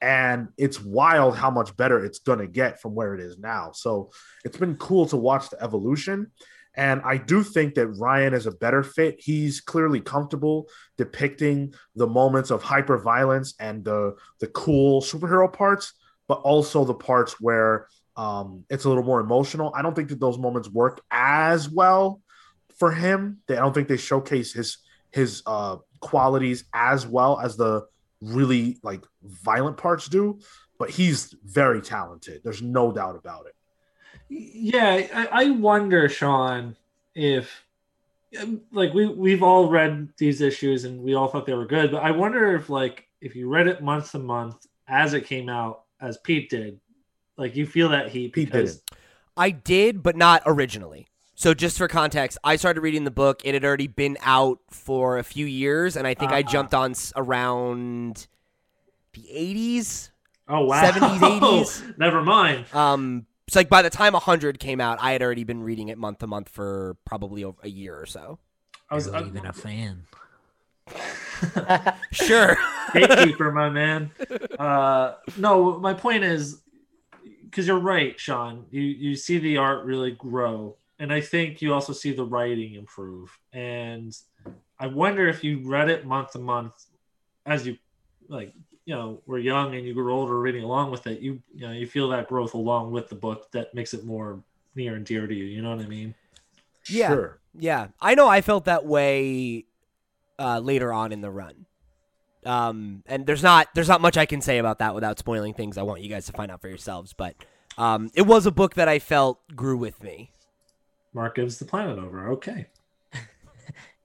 And it's wild how much better it's gonna get from where it is now. So it's been cool to watch the evolution. And I do think that Ryan is a better fit. He's clearly comfortable depicting the moments of hyper violence and the the cool superhero parts, but also the parts where um, it's a little more emotional. I don't think that those moments work as well for him. They, I don't think they showcase his his uh, qualities as well as the really like violent parts do. But he's very talented. There's no doubt about it. Yeah, I, I wonder, Sean, if um, like we we've all read these issues and we all thought they were good, but I wonder if like if you read it month to month as it came out, as Pete did, like you feel that heat. Pete didn't. I did, but not originally. So just for context, I started reading the book. It had already been out for a few years, and I think I Uh-uh. jumped on around the 80s. Oh wow, 70s, 80s. Never mind. Um, so like by the time 100 came out, I had already been reading it month to month for probably over a year or so. I was Barely even a fan. Sure. gatekeeper, my man. Uh, no, my point is because you're right, Sean. You you see the art really grow, and I think you also see the writing improve. And I wonder if you read it month to month as you like, you know, were young and you grew older reading along with it. You you know you feel that growth along with the book that makes it more near and dear to you. You know what I mean? Yeah. Sure. Yeah, I know. I felt that way uh, later on in the run. Um, and there's not there's not much I can say about that without spoiling things. I want you guys to find out for yourselves. But um, it was a book that I felt grew with me. Mark gives the planet over. Okay.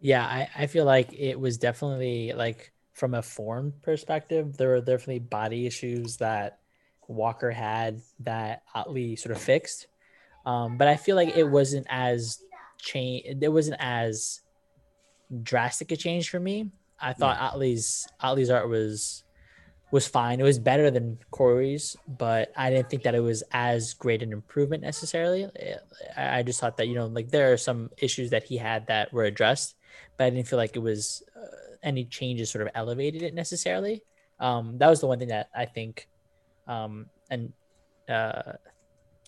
Yeah, I, I feel like it was definitely like from a form perspective, there were definitely body issues that Walker had that Ottley sort of fixed. Um, but I feel like it wasn't as change it wasn't as drastic a change for me. I thought Ottley's Ottley's art was was fine. It was better than Cory's, but I didn't think that it was as great an improvement necessarily. I I just thought that you know, like there are some issues that he had that were addressed, but I didn't feel like it was uh, any changes sort of elevated it necessarily. Um, that was the one thing that I think, um, and uh,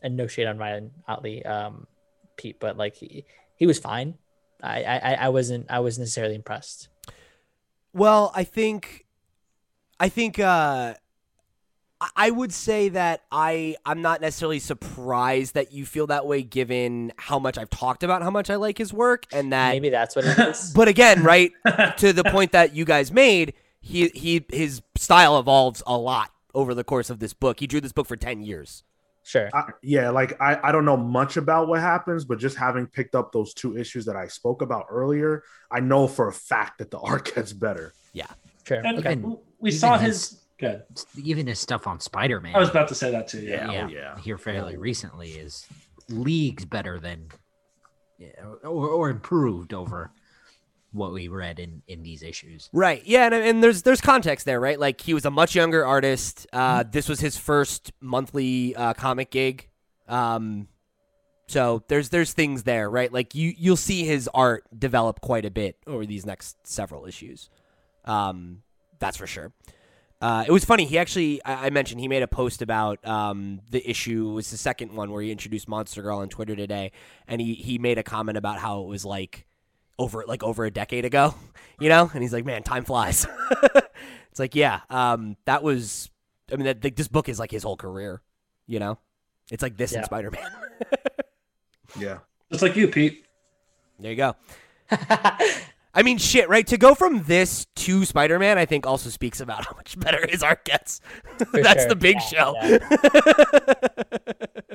and no shade on Ryan Ottley, um, Pete, but like he, he was fine. I, I I wasn't I wasn't necessarily impressed. Well, I think, I think, uh, I- I would say that I I'm not necessarily surprised that you feel that way, given how much I've talked about how much I like his work, and that. Maybe that's what it is. But again, right to the point that you guys made, he he his style evolves a lot over the course of this book. He drew this book for ten years. sure. I, yeah, like I, I don't know much about what happens, but just having picked up those two issues that I spoke about earlier, I know for a fact that the art gets better. Yeah. Sure. And Okay. We saw his- his. Good. Even his stuff on Spider Man. I was about to say that too. Yeah. Yeah. yeah, oh, yeah. here fairly recently is leagues better than yeah, or, or improved over what we read in in these issues. Right. Yeah, and, and there's there's context there, right? Like he was a much younger artist. Uh, this was his first monthly uh, comic gig. Um, so there's there's things there, right? Like you you'll see his art develop quite a bit over these next several issues. Um, that's for sure. Uh, it was funny. He actually, I, I mentioned, he made a post about um, the issue. It was the second one where he introduced Monster Girl on Twitter today, and he he made a comment about how it was like over like over a decade ago, you know. And he's like, "Man, time flies." it's like, yeah, um, that was. I mean, that like, this book is like his whole career, you know. It's like this Yeah. and Spider Man. Yeah. Just like you, Pete. there you go. I mean, shit, right? To go from this to Spider Man, I think also speaks about how much better his art gets. That's sure. the big Yeah, show. yeah.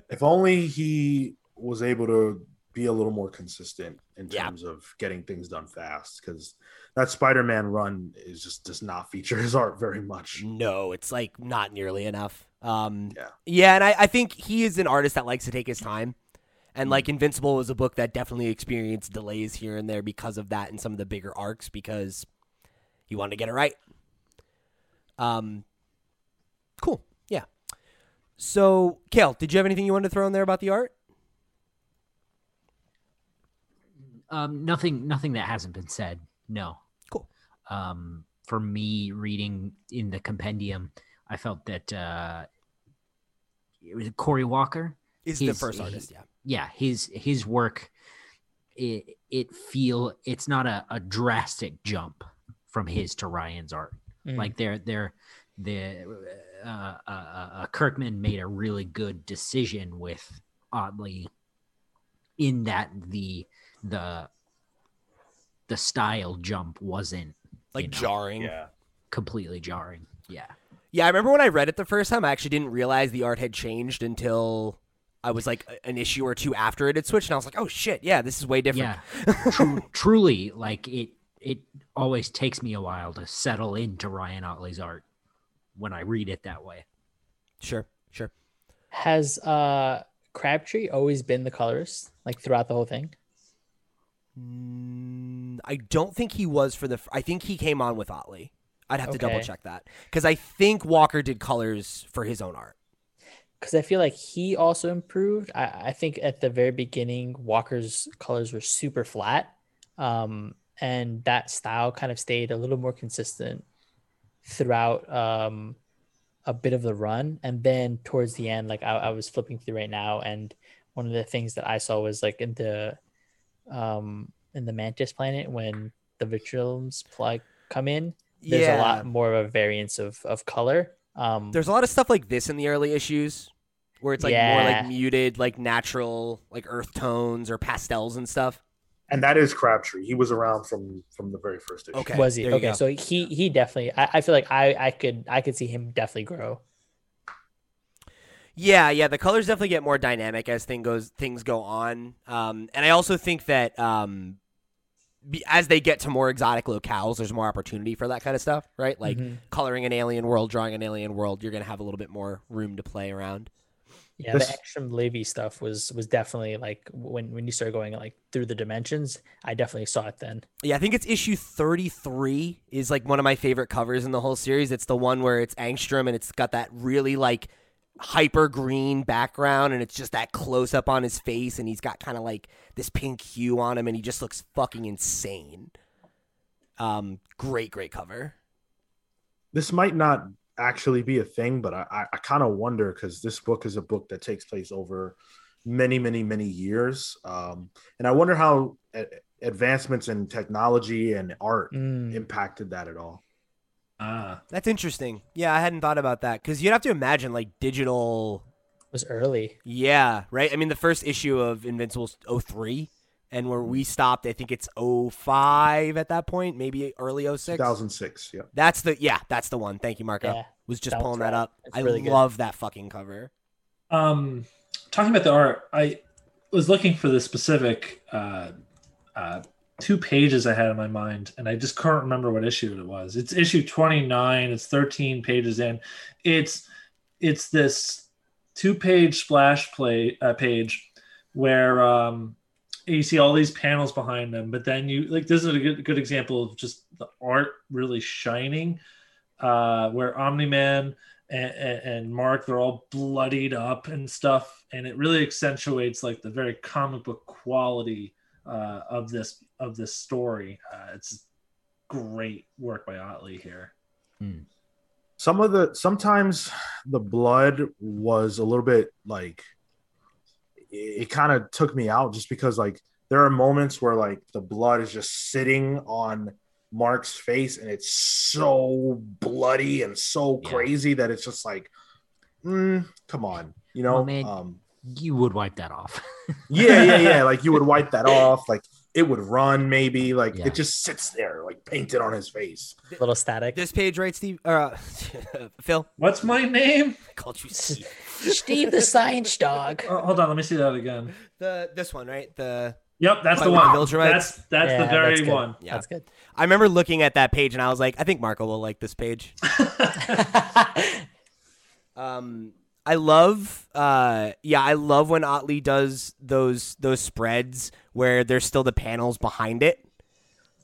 If only he was able to be a little more consistent in Yeah. terms of getting things done fast, because that Spider-Man run is just does not feature his art very much. no, it's like not nearly enough. Um, Yeah. yeah, and I, I think he is an artist that likes to take his time. And Mm-hmm. like Invincible was a book that definitely experienced delays here and there because of that and some of the bigger arcs because you wanted to get it right. Um, cool. Yeah. So, Cale, did you have anything you wanted to throw in there about the art? Um, nothing, nothing that hasn't been said. No. Cool. Um, for me, reading in the compendium, I felt that uh, it was Cory Walker. Is the He's- first he- artist, yeah. Yeah, his his work it it feel it's not a, a drastic jump from his to Ryan's art. Mm. Like they're they're the uh, uh, uh, Kirkman made a really good decision with Ottley in that the the the style jump wasn't like you know, jarring. Yeah. completely jarring. Yeah. Yeah, I remember when I read it the first time, I actually didn't realize the art had changed until I was like an issue or two after it had switched, and I was like, "Oh shit, yeah, this is way different." Yeah. Tru- truly, like it it always takes me a while to settle into Ryan Ottley's art when I read it that way. Sure, sure. Has uh Crabtree always been the colorist, like throughout the whole thing? Mm, I don't think he was for the. I think he came on with Ottley. I'd have to double check that because I think Walker did colors for his own art. Because I feel like he also improved. I, I think at the very beginning, Walker's colors were super flat, um, and that style kind of stayed a little more consistent throughout um, a bit of the run. And then towards the end, like I, I was flipping through right now, and one of the things that I saw was like in the um, in the Mantis planet when the Viltrumites like come in. There's yeah, a lot more of a variance of of color. Um, There's a lot of stuff like this in the early issues where it's like more like muted, like natural, like earth tones or pastels and stuff. And that is Crabtree. He was around from from the very first issue. Okay, was he there okay so he he definitely I, I feel like i i could i could see him definitely grow Yeah, yeah, the colors definitely get more dynamic as thing goes things go on. Um, and I also think that um, be, as they get to more exotic locales, there's more opportunity for that kind of stuff, right? Like Mhm. coloring an alien world, drawing an alien world, you're gonna have a little bit more room to play around. yeah This- the Angstrom Levy stuff was was definitely like when when you start going like through the dimensions i definitely saw it then Yeah, I think it's issue 33 is like one of my favorite covers in the whole series. It's the one where it's Angstrom and it's got that really like hyper green background and it's just that close up on his face and he's got kind of like this pink hue on him and he just looks fucking insane. Um great great cover. This might not actually be a thing, but I I, I kind of wonder because this book is a book that takes place over many many many years, um, and I wonder how a- advancements in technology and art Mm, impacted that at all. Ah, That's interesting. Yeah, I hadn't thought about that cuz you'd have to imagine like digital was early Yeah, right? I mean the first issue of Invincible's 03 and where we stopped I think it's 05 at that point, maybe early 06. 2006. Yeah. That's the yeah, that's the one. Thank you, Marco. Yeah, was just that pulling one's that rad. up. It's I really good. love that fucking cover. um, talking about the art, I was looking for the specific uh, uh, two pages I had in my mind, and I just couldn't remember what issue it was. It's issue twenty nine. It's thirteen pages in. It's it's this two page splash play uh, page where um, you see all these panels behind them, but then you like this is a good, good example of just the art really shining. Uh, where Omni Man and, and Mark they're all bloodied up and stuff, and it really accentuates like the very comic book quality uh, of this of this story. Uh, it's great work by Ottley here. Some of the sometimes the blood was a little bit like it, it kind of took me out just because like there are moments where like the blood is just sitting on Mark's face and it's so bloody and so Yeah. crazy that it's just like, mm, come on, you know? Well, man, um, You would wipe that off. yeah, yeah, yeah. Like you would wipe that off, like it would run, maybe. Like Yeah. it just sits there, like painted on his face. little static This page, right, Steve? Uh, Phil, What's my name? I called you Steve. steve the science dog Oh, hold on, let me see that again. the this one, right? The Yep, that's the with the one. Viltrumites? That's that's Yeah, the very that's good. one. yeah. that's good I remember looking at that page and I was like, I think Marco will like this page. Um, I love, uh, yeah, I love when Ottley does those those spreads where there's still the panels behind it.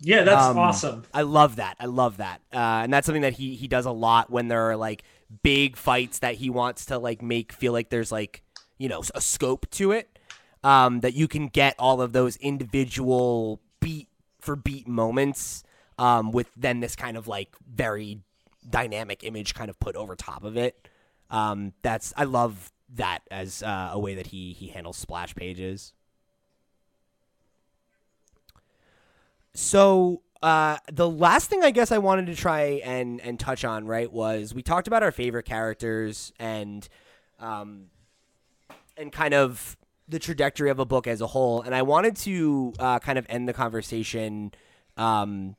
Yeah, that's Um, awesome. I love that. I love that. Uh, and that's something that he he does a lot when there are like big fights that he wants to like make feel like there's like you know a scope to it. Um, that you can get all of those individual beat for beat moments. Um, with then this kind of like very dynamic image kind of put over top of it. Um, that's I love that as uh, a way that he he handles splash pages. So uh, the last thing I guess I wanted to try and and touch on right was we talked about our favorite characters and um and kind of the trajectory of a book as a whole, and I wanted to uh, kind of end the conversation. Um,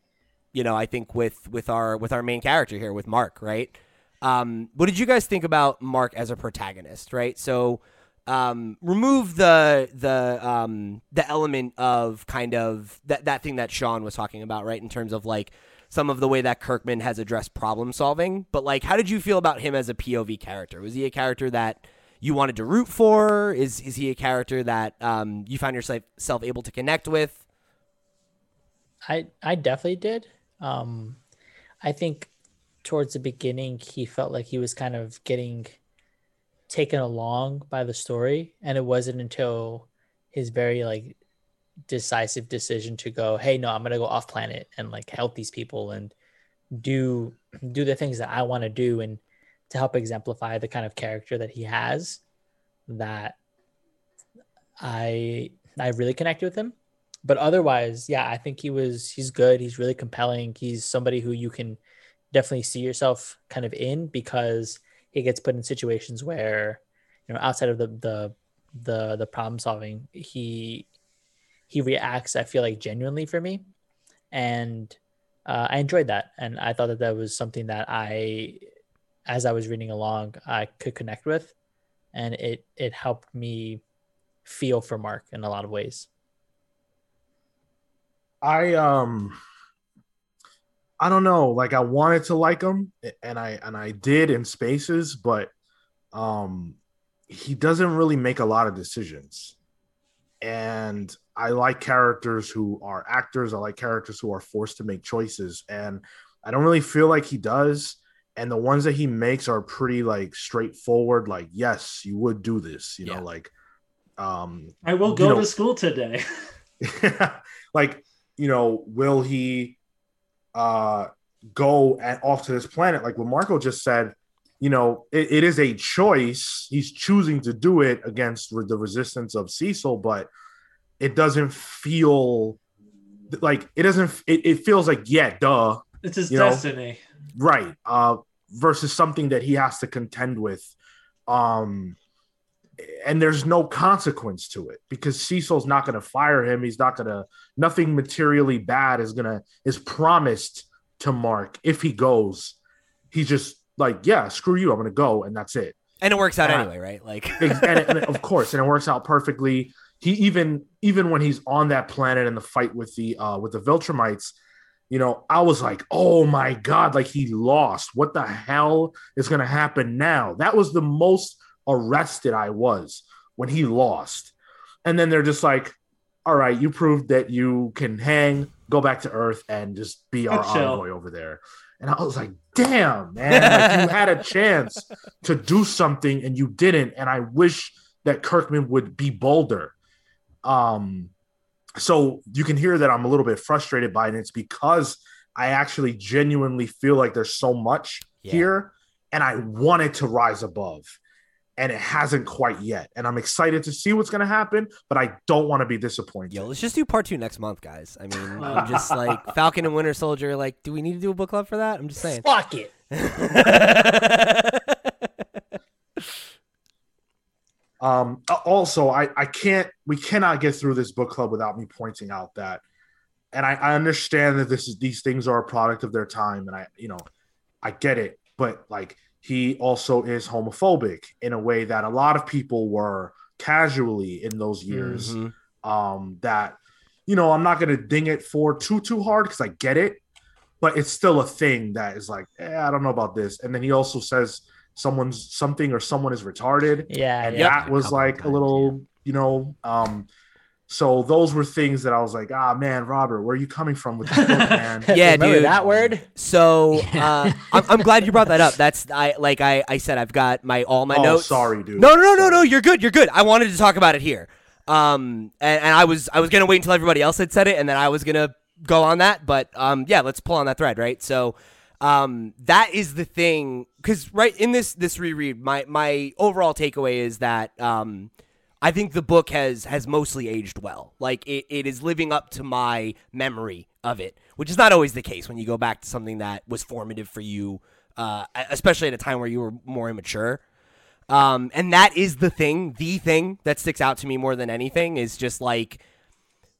you know, I think with with our with our main character here with Mark, right? Um, what did you guys think about Mark as a protagonist, right? So um, remove the the um, the element of kind of that that thing that Sean was talking about, right? In terms of like some of the way that Kirkman has addressed problem solving, but like, how did you feel about him as a POV character? Was he a character that you wanted to root for? Is is he a character that um, you found yourself self able to connect with? I I definitely did. Um, I think towards the beginning he felt like he was kind of getting taken along by the story. And it wasn't until his very like decisive decision to go hey no i'm gonna go off planet and like help these people and do do the things that i want to do and to help exemplify the kind of character that he has that i i really connected with him. But otherwise yeah i think he was he's good. He's really compelling. He's somebody who you can definitely see yourself kind of in because he gets put in situations where you know outside of the the the the problem solving he he reacts i feel like genuinely for me. And uh, i enjoyed that. And i thought that that was something that i as i was reading along i could connect with. And it it helped me feel for mark in a lot of ways. I um I don't know, like I wanted to like him and I and I did in spaces, but um he doesn't really make a lot of decisions. And I like characters who are actors, I like characters who are forced to make choices and I don't really feel like he does and the ones that he makes are pretty like straightforward like yes, you would do this, you Yeah. know, like um I will You go know- to school today. like you know will he uh go at, off to this planet. Like what marco just said you know it, it is a choice. He's choosing to do it against the resistance of cecil but it doesn't feel like it doesn't it, it feels like yeah duh. It's his You know, destiny. right. Uh versus something that he has to contend with. Um and there's no consequence to it because Cecil's not going to fire him he's not going to nothing materially bad is going to is promised to Mark if he goes he's just like yeah screw you I'm going to go and that's it And it works out Uh, anyway, right? Like, and, and of course, and it works out perfectly. He even even when he's on that planet in the fight with the uh with the Viltrumites, you know, I was like, oh my god, like he lost. What the hell is gonna happen now? That was the most arrested I was when he lost. And then they're just like, all right, you proved that you can hang, go back to Earth, and just be our Chill. envoy over there. And I was like, damn, man, like you had a chance to do something and you didn't. And I wish that Kirkman would be bolder. Um, so you can hear that I'm a little bit frustrated by it. And it's because I actually genuinely feel like there's so much Yeah. here and I want it to rise above. And it hasn't quite yet. And I'm excited to see what's going to happen, but I don't want to be disappointed. yo, let's just do part two next month, guys. I mean, I'm just like Falcon and Winter Soldier. Like, do we need to do a book club for that? I'm just saying. fuck it Um, also, I, I can't, we cannot get through this book club without me pointing out that, and I, I understand that this is, these things are a product of their time. And I, you know, I get it, but like he also is homophobic in a way that a lot of people were casually in those years. Mhm. Um, that, you know, I'm not going to ding it for too, too hard because I get it, but it's still a thing that is like, eh, I don't know about this. And then he also says someone's something or someone is retarded yeah and yeah that A was like a times, little you know um so those were things that i was like ah man robert where are you coming from with this book man Yeah, Remember dude. that word So uh, I'm, I'm glad you brought that up. That's I like I, I said I've got my all my oh notes. sorry dude No, no, no, no, no. You're good. You're good. I wanted to talk about it here. Um, and, and I was I was gonna wait until everybody else had said it, and then I was gonna go on that. But um, yeah, let's pull on that thread, right? So, um, that is the thing. Because right in this this reread, my my overall takeaway is that um, I think the book has has mostly aged well. Like it, it is living up to my memory of it, which is not always the case when you go back to something that was formative for you, uh, especially at a time where you were more immature. Um, and that is the thing, the thing that sticks out to me more than anything is just like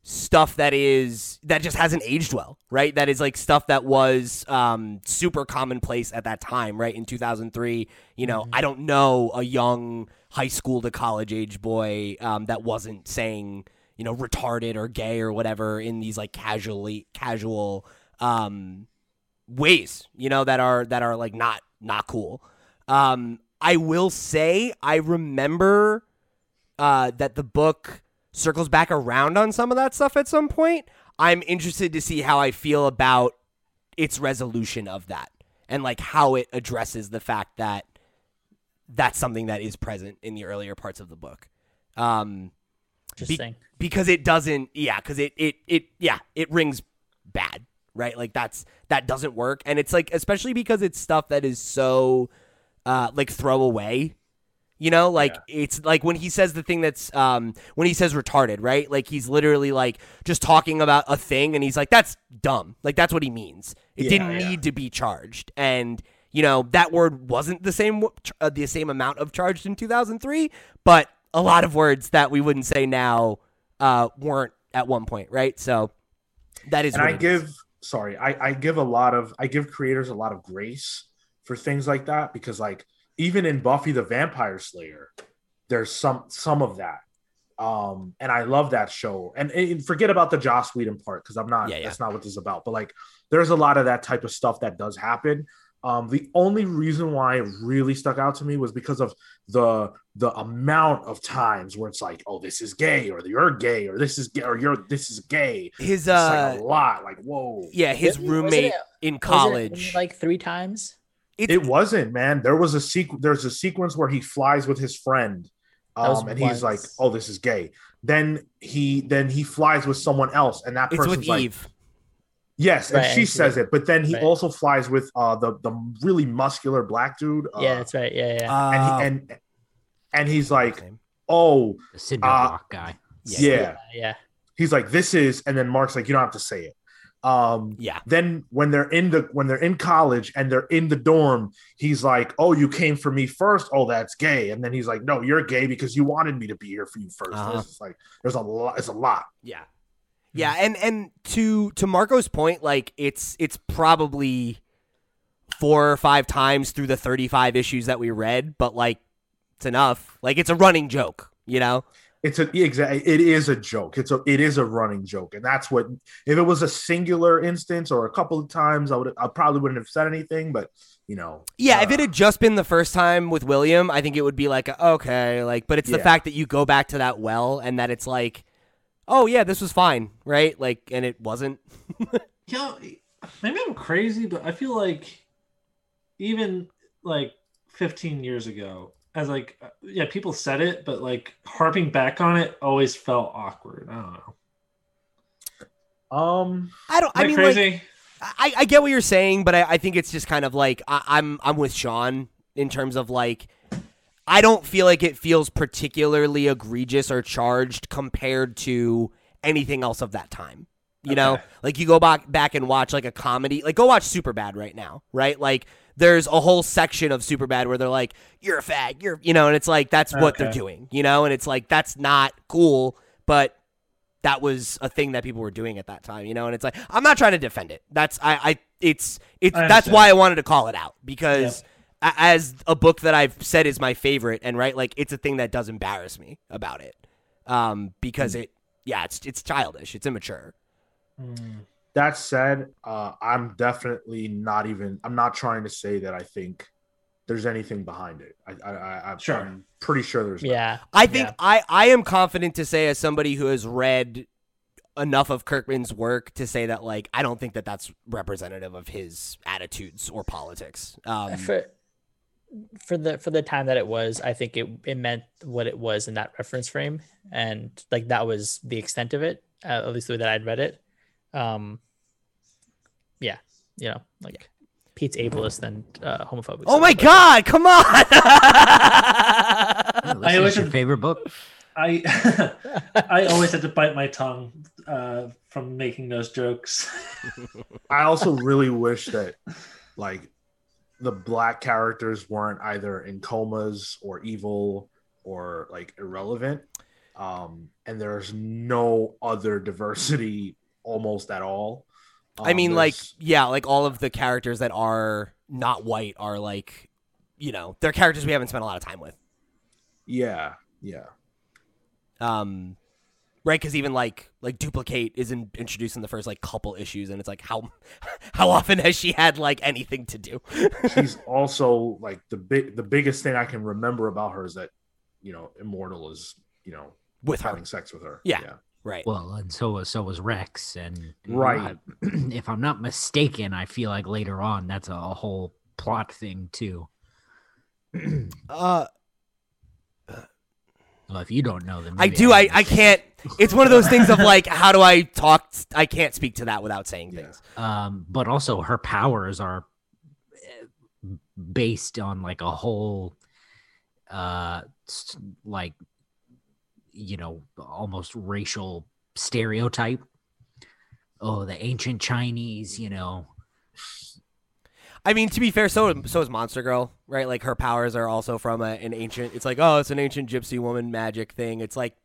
stuff that is that just hasn't aged well, right? That is like stuff that was um, super commonplace at that time, right? In 2003, you know, I don't know a young high school to college age boy um, that wasn't saying, you know, retarded or gay or whatever in these like casually casual um, ways, you know, that are that are like not not cool. Um, I will say I remember uh, that the book circles back around on some of that stuff at some point. I'm interested to see how I feel about its resolution of that and like how it addresses the fact that that's something that is present in the earlier parts of the book. Um, Interesting. because it doesn't yeah because it it it yeah it rings bad right like that's that doesn't work and it's like especially because it's stuff that is so uh like throwaway you know like it's like when he says the thing that's um when he says retarded right? Like he's literally like just talking about a thing and he's like that's dumb. Like that's what he means. It Yeah, didn't yeah. need to be charged. And you know that word wasn't the same uh, the same amount of charged in 2003 but a lot of words that we wouldn't say now uh weren't at one point right? So that is and I it is. give sorry, I, I give a lot of I give creators a lot of grace for things like that because like even in Buffy the Vampire Slayer, there's some some of that. Um, and I love that show. And, and forget about the Joss Whedon part because I'm not Yeah, yeah. that's not what this is about. But like there's a lot of that type of stuff that does happen. Um, the only reason why it really stuck out to me was because of the the amount of times where it's like, oh, this is gay, or you're gay, or this is gay, or you're this is gay. his It's like uh a lot. Like, whoa. yeah his Really? Wasn't roommate it- in Was it college like three times. It's, It wasn't, man. There was a sequ- There's a sequence where he flies with his friend, um, and he's like, "Oh, this is gay." Then he then he flies with someone else, and that it's person's with like, eve "Yes," and she and says it. But then he right. also flies with uh the the really muscular black dude. Uh, yeah, that's right. Yeah, yeah. uh, and he, and and he's like, "Oh, The cinder Uh, block guy. Yeah, yeah. yeah, yeah. He's like, "This is," and then Mark's like, "You don't have to say it." Um, yeah then when they're in the when they're in college and they're in the dorm he's like oh you came for me first oh that's gay and then he's like no you're gay because you wanted me to be here for you 1st Uh-huh. it's like there's a lot it's a lot Yeah. Yeah, and and to to Marco's point, like it's it's probably four or five times through the 35 issues that we read, but like it's enough. Like it's a running joke, you know? It's a exactly it is a joke it's a it is a running joke and that's what if it was a singular instance or a couple of times i would i probably wouldn't have said anything but you know Yeah, if uh, it had just been the first time with William, I think it would be like okay, like but it's the fact that you go back to that well and that it's like oh yeah, this was fine, right? Like and it wasn't. You know, maybe I'm crazy, but I feel like even like 15 years ago, as like uh, yeah, people said it, but like harping back on it always felt awkward. I don't know. um I don't I mean like? I, I get what you're saying, but I, I think it's just kind of like I, I'm I'm with Sean in terms of like I don't feel like it feels particularly egregious or charged compared to anything else of that time. You know, like you go back back and watch like a comedy, like go watch Superbad right now, right? Like there's a whole section of Superbad where they're like, "You're a fag," you're, you know, and it's like that's what they're doing, you know, and it's like that's not cool, but that was a thing that people were doing at that time, you know, and it's like I'm not trying to defend it. That's I, I it's it's I that's why I wanted to call it out because as a book that I've said is my favorite, and right, like it's a thing that does embarrass me about it, um, because Hmm. it yeah, it's it's childish, it's immature. That said uh i'm definitely not even i'm not trying to say that i think there's anything behind it i i, I I'm, Sure. I'm pretty sure there's not. Yeah. I think Yeah. I, I am confident to say as somebody who has read enough of Kirkman's work to say that like I don't think that that's representative of his attitudes or politics. Um, for for the for the time that it was, I think it it meant what it was in that reference frame, and like that was the extent of it, uh, at least the way that I'd read it. Um, yeah, you know, like Pete's ableist and uh, homophobic. oh my like- God! Come on! This I is wish your it- favorite book. I I always had to bite my tongue uh, from making those jokes. I also really wish that like the black characters weren't either in comas or evil or like irrelevant. Um, and there's no other diversity almost at all. I Um, mean, like, yeah, like all of the characters that are not white are like, you know, they're characters we haven't spent a lot of time with. yeah, yeah. Um, right? Because even like like Dupli-Kate is in, introduced in the first like couple issues, and it's like how how often has she had like anything to do? She's also like the big the biggest thing I can remember about her is that you know Immortal is you know with her, having sex with her. Yeah. Yeah. Right? Well, and so was so was Rex, and Right. if I'm not mistaken, I feel like later on that's a whole plot thing too. Uh, Well, if you don't know, then I do. I. I can't. It's one of those things of like, how do I talk? I can't speak to that without saying Yeah. things. um, but also her powers are eh, based on like a whole, uh, like, you know, almost racial stereotype. Oh, the ancient Chinese, you know. I mean, to be fair, so so is Monster Girl, right? Like her powers are also from a, an ancient. It's like, oh, it's an ancient gypsy woman magic thing. It's like,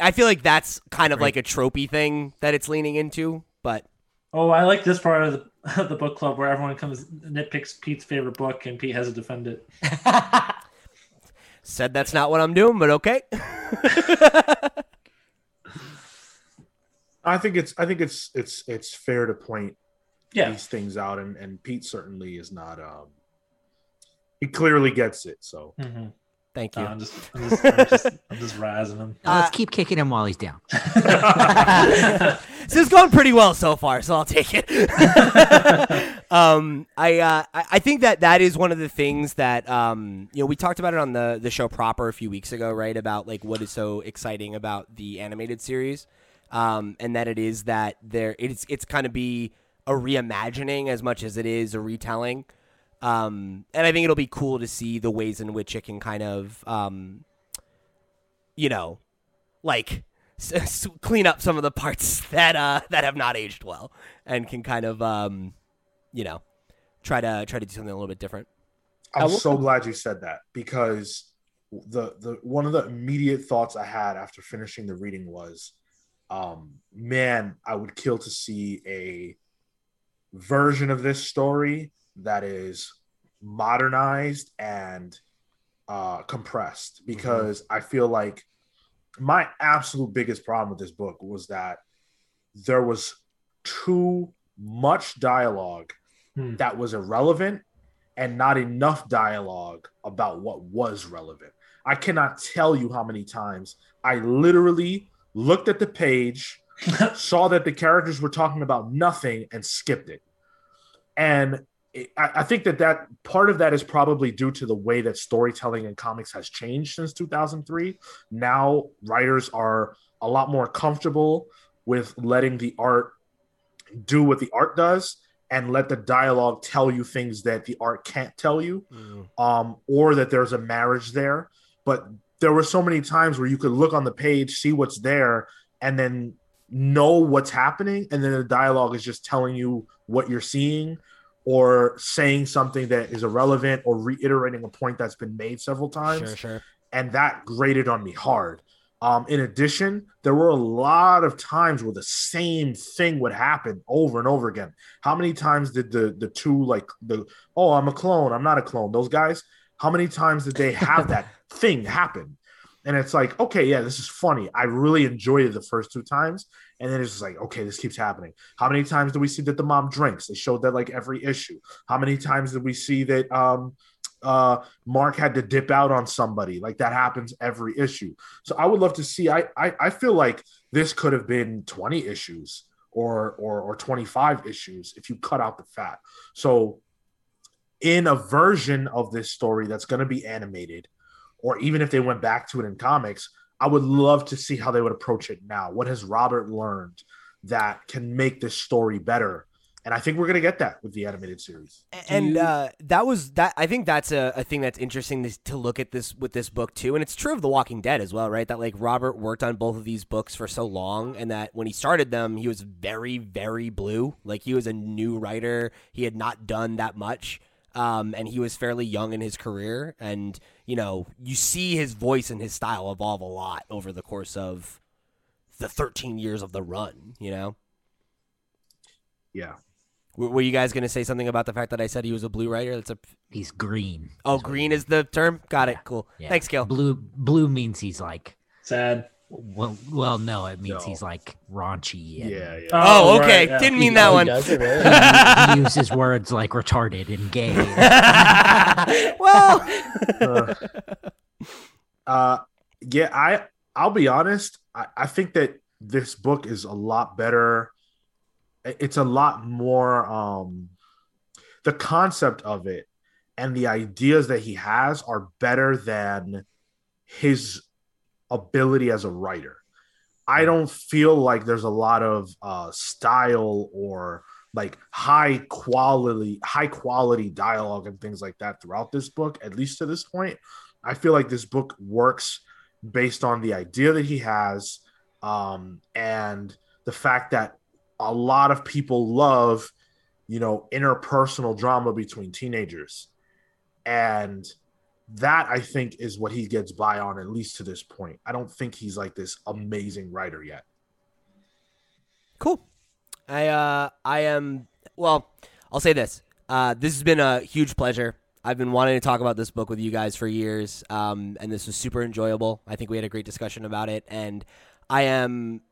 I feel like that's kind of like a tropey thing that it's leaning into. But Oh, I like this part of the, of the book club where everyone comes nitpicks Pete's favorite book and Pete has to defend it. said that's not what I'm doing. But okay. I think it's I think it's it's it's fair to point Yeah. these things out, and and Pete certainly is not. um He clearly gets it. So Mhm. Thank No, you. I'm just, I'm just, I'm just, I'm just razzing him. Now, let's Uh, keep kicking him while he's down. this is going pretty well so far, so I'll take it. Um, I, uh, I think that that is one of the things that um, you know we talked about it on the the show proper a few weeks ago, right? About like what is so exciting about the animated series, um, and that it is that there it's it's kind of be a reimagining as much as it is a retelling. Um, and I think it'll be cool to see the ways in which it can kind of, um, you know, like clean up some of the parts that uh that have not aged well and can kind of um you know try to try to do something a little bit different. I'm will- so glad you said that because the the one of the immediate thoughts I had after finishing the reading was, um, man, I would kill to see a version of this story that is modernized and uh, compressed because I feel like my absolute biggest problem with this book was that there was too much dialogue Hmm. that was irrelevant and not enough dialogue about what was relevant. I cannot tell you how many times I literally looked at the page, saw that the characters were talking about nothing, and skipped it. And it, I, I think that that part of that is probably due to the way that storytelling in comics has changed since 2003. Now writers are a lot more comfortable with letting the art do what the art does and let the dialogue tell you things that the art can't tell you um, or that there's a marriage there. But there were so many times where you could look on the page, see what's there, and then know what's happening, and then the dialogue is just telling you what you're seeing or saying something that is irrelevant or reiterating a point that's been made several times sure sure and that grated on me hard. Um, in addition, there were a lot of times where the same thing would happen over and over again. How many times did the the two like the oh I'm a clone I'm not a clone those guys? How many times did they have that thing happen? And it's like okay yeah this is funny. I really enjoyed it the first two times, and then it's just like okay this keeps happening. How many times do we see that the mom drinks? They showed that like every issue. How many times did we see that um uh Mark had to dip out on somebody. Like that happens every issue. So I would love to see. I I, I feel like this could have been 20 issues or or or 25 issues if you cut out the fat. So in a version of this story that's going to be animated, or even if they went back to it in comics, I would love to see how they would approach it now. What has Robert learned that can make this story better? And I think we're gonna get that with the animated series. and you- uh, that was that. I think that's a, a thing that's interesting to, to look at this with this book too, and it's true of The Walking Dead as well, right? That like Robert worked on both of these books for so long, and that when he started them, he was very, very blue. Like he was a new writer; he had not done that much, um, and he was fairly young in his career. And you know, you see his voice and his style evolve a lot over the course of the 13 years of the run. You know, Yeah. Were, were you guys going to say something about the fact that I said he was a blue writer? That's a He's green. Oh, is green is the term. Got it. Cool. Yeah. Thanks, Gil. Blue blue means he's like Sad. well well no, it means No. he's like raunchy and Yeah, yeah. Oh, okay. right, yeah. Didn't mean Oh, that he one. does it really? he uses words like retarded and gay. well, uh, uh, yeah, I I'll be honest. I, I think that this book is a lot better. It's a lot more um the concept of it and the ideas that he has are better than his ability as a writer. I don't feel like there's a lot of uh style or like high quality high quality dialogue and things like that throughout this book at least to this point i feel like this book works based on the idea that he has um, and the fact that a lot of people love you know interpersonal drama between teenagers and that i think is what he gets by on at least to this point i don't think he's like this amazing writer yet cool. I uh, I am. Well, I'll say this. Uh, this has been a huge pleasure. I've been wanting to talk about this book with you guys for years, um, and this was super enjoyable. I think we had a great discussion about it, and I am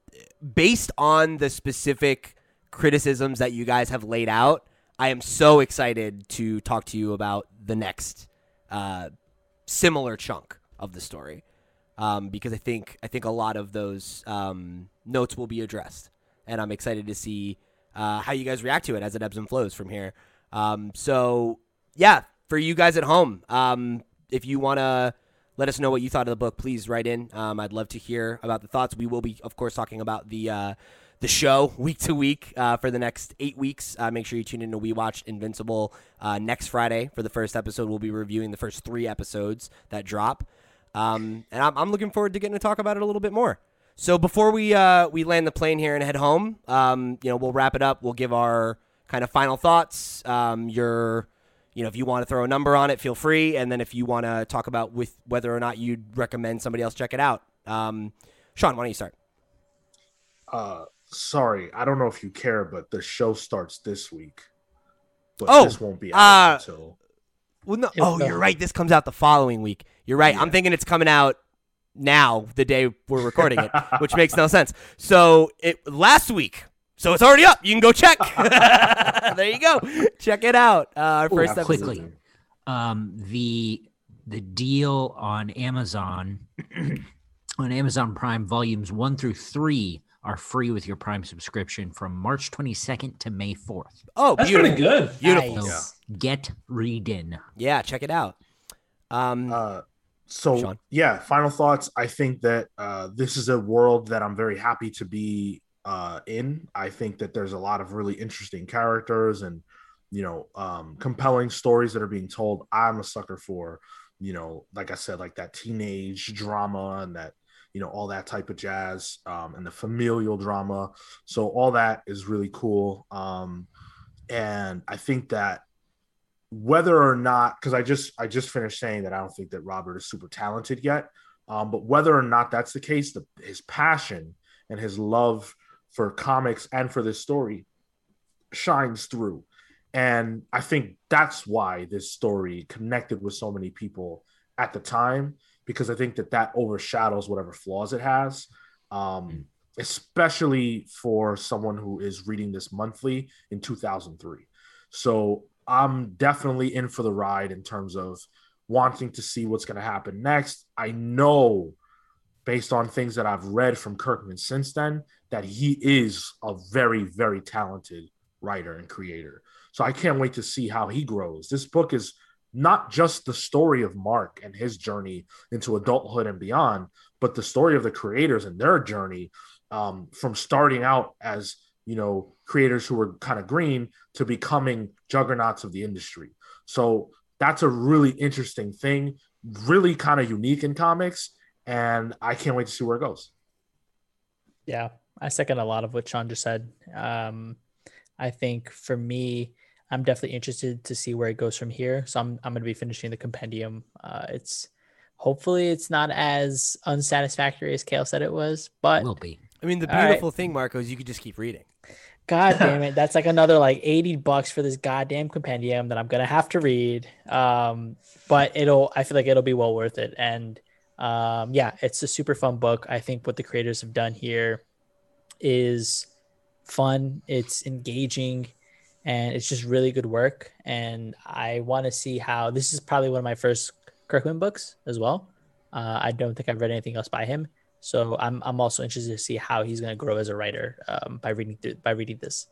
based on the specific criticisms that you guys have laid out. I am so excited to talk to you about the next uh, similar chunk of the story um, because I think I think a lot of those um, notes will be addressed, and I'm excited to see uh, how you guys react to it as it ebbs and flows from here. Um, so yeah, for you guys at home, um, if you want to let us know what you thought of the book, please write in. Um, I'd love to hear about the thoughts. We will be, of course, talking about the uh, the show week to week uh, for the next eight weeks. Uh, make sure you tune in to We Watched Invincible uh, next Friday for the first episode. We'll be reviewing the first three episodes that drop, um, and I'm, I'm looking forward to getting to talk about it a little bit more. So before we uh, we land the plane here and head home, um, you know, we'll wrap it up. We'll give our kind of final thoughts. Um, your you know, if you want to throw a number on it, feel free. And then if you want to talk about with whether or not you'd recommend somebody else check it out, um, Sean, why don't you start? uh sorry i don't know if you care but the show starts this week but Oh, this won't be out uh, until Well, no. Oh, you're right. This comes out the following week. You're right. I'm thinking it's coming out now, the day we're recording it, which makes no sense. So it last week. So it's already up. You can go check. there you go. Check it out. Uh, our Ooh, first episode. quickly. um, the the deal on Amazon on Amazon Prime volumes one through three are free with your Prime subscription from March 22nd to May 4th. Oh, That's beautiful. pretty good. Beautiful. Nice. Get reading. Yeah, check it out. Um, Uh, so Sean? yeah, final thoughts. I think that uh, this is a world that I'm very happy to be uh, in. I think that there's a lot of really interesting characters and you know um, compelling stories that are being told. I'm a sucker for you know, like I said, like that teenage drama and that you know all that type of jazz um, and the familial drama. So all that is really cool. Um, and I think that whether or not because i just i just finished saying that i don't think that robert is super talented yet um, but whether or not that's the case the, his passion and his love for comics and for this story shines through. And i think that's why this story connected with so many people at the time because i think that that overshadows whatever flaws it has um, especially for someone who is reading this monthly in 2003 so I'm definitely in for the ride in terms of wanting to see what's going to happen next. I know, based on things that I've read from Kirkman since then, that he is a very, very talented writer and creator. So I can't wait to see how he grows. This book is not just the story of Mark and his journey into adulthood and beyond, but the story of the creators and their journey um, from starting out as, you know, creators who were kind of green to becoming juggernauts of the industry. So that's a really interesting thing, really kind of unique in comics, and I can't wait to see where it goes. Yeah, I second a lot of what Sean just said. Um, I think for me, I'm definitely interested to see where it goes from here. So I'm I'm going to be finishing the compendium. Uh, it's hopefully it's not as unsatisfactory as Cale said it was, but Will be. I mean, the All right. beautiful thing, Marco, is you could just keep reading. God damn it. That's like another like 80 bucks for this goddamn compendium that I'm gonna have to read. Um, but it'll I feel like it'll be well worth it. And um, yeah, it's a super fun book. I think what the creators have done here is fun, it's engaging, and it's just really good work. And I want to see how this is probably one of my first Kirkman books as well. Uh, I don't think I've read anything else by him. So I'm I'm also interested to see how he's going to grow as a writer um, by reading through by reading this.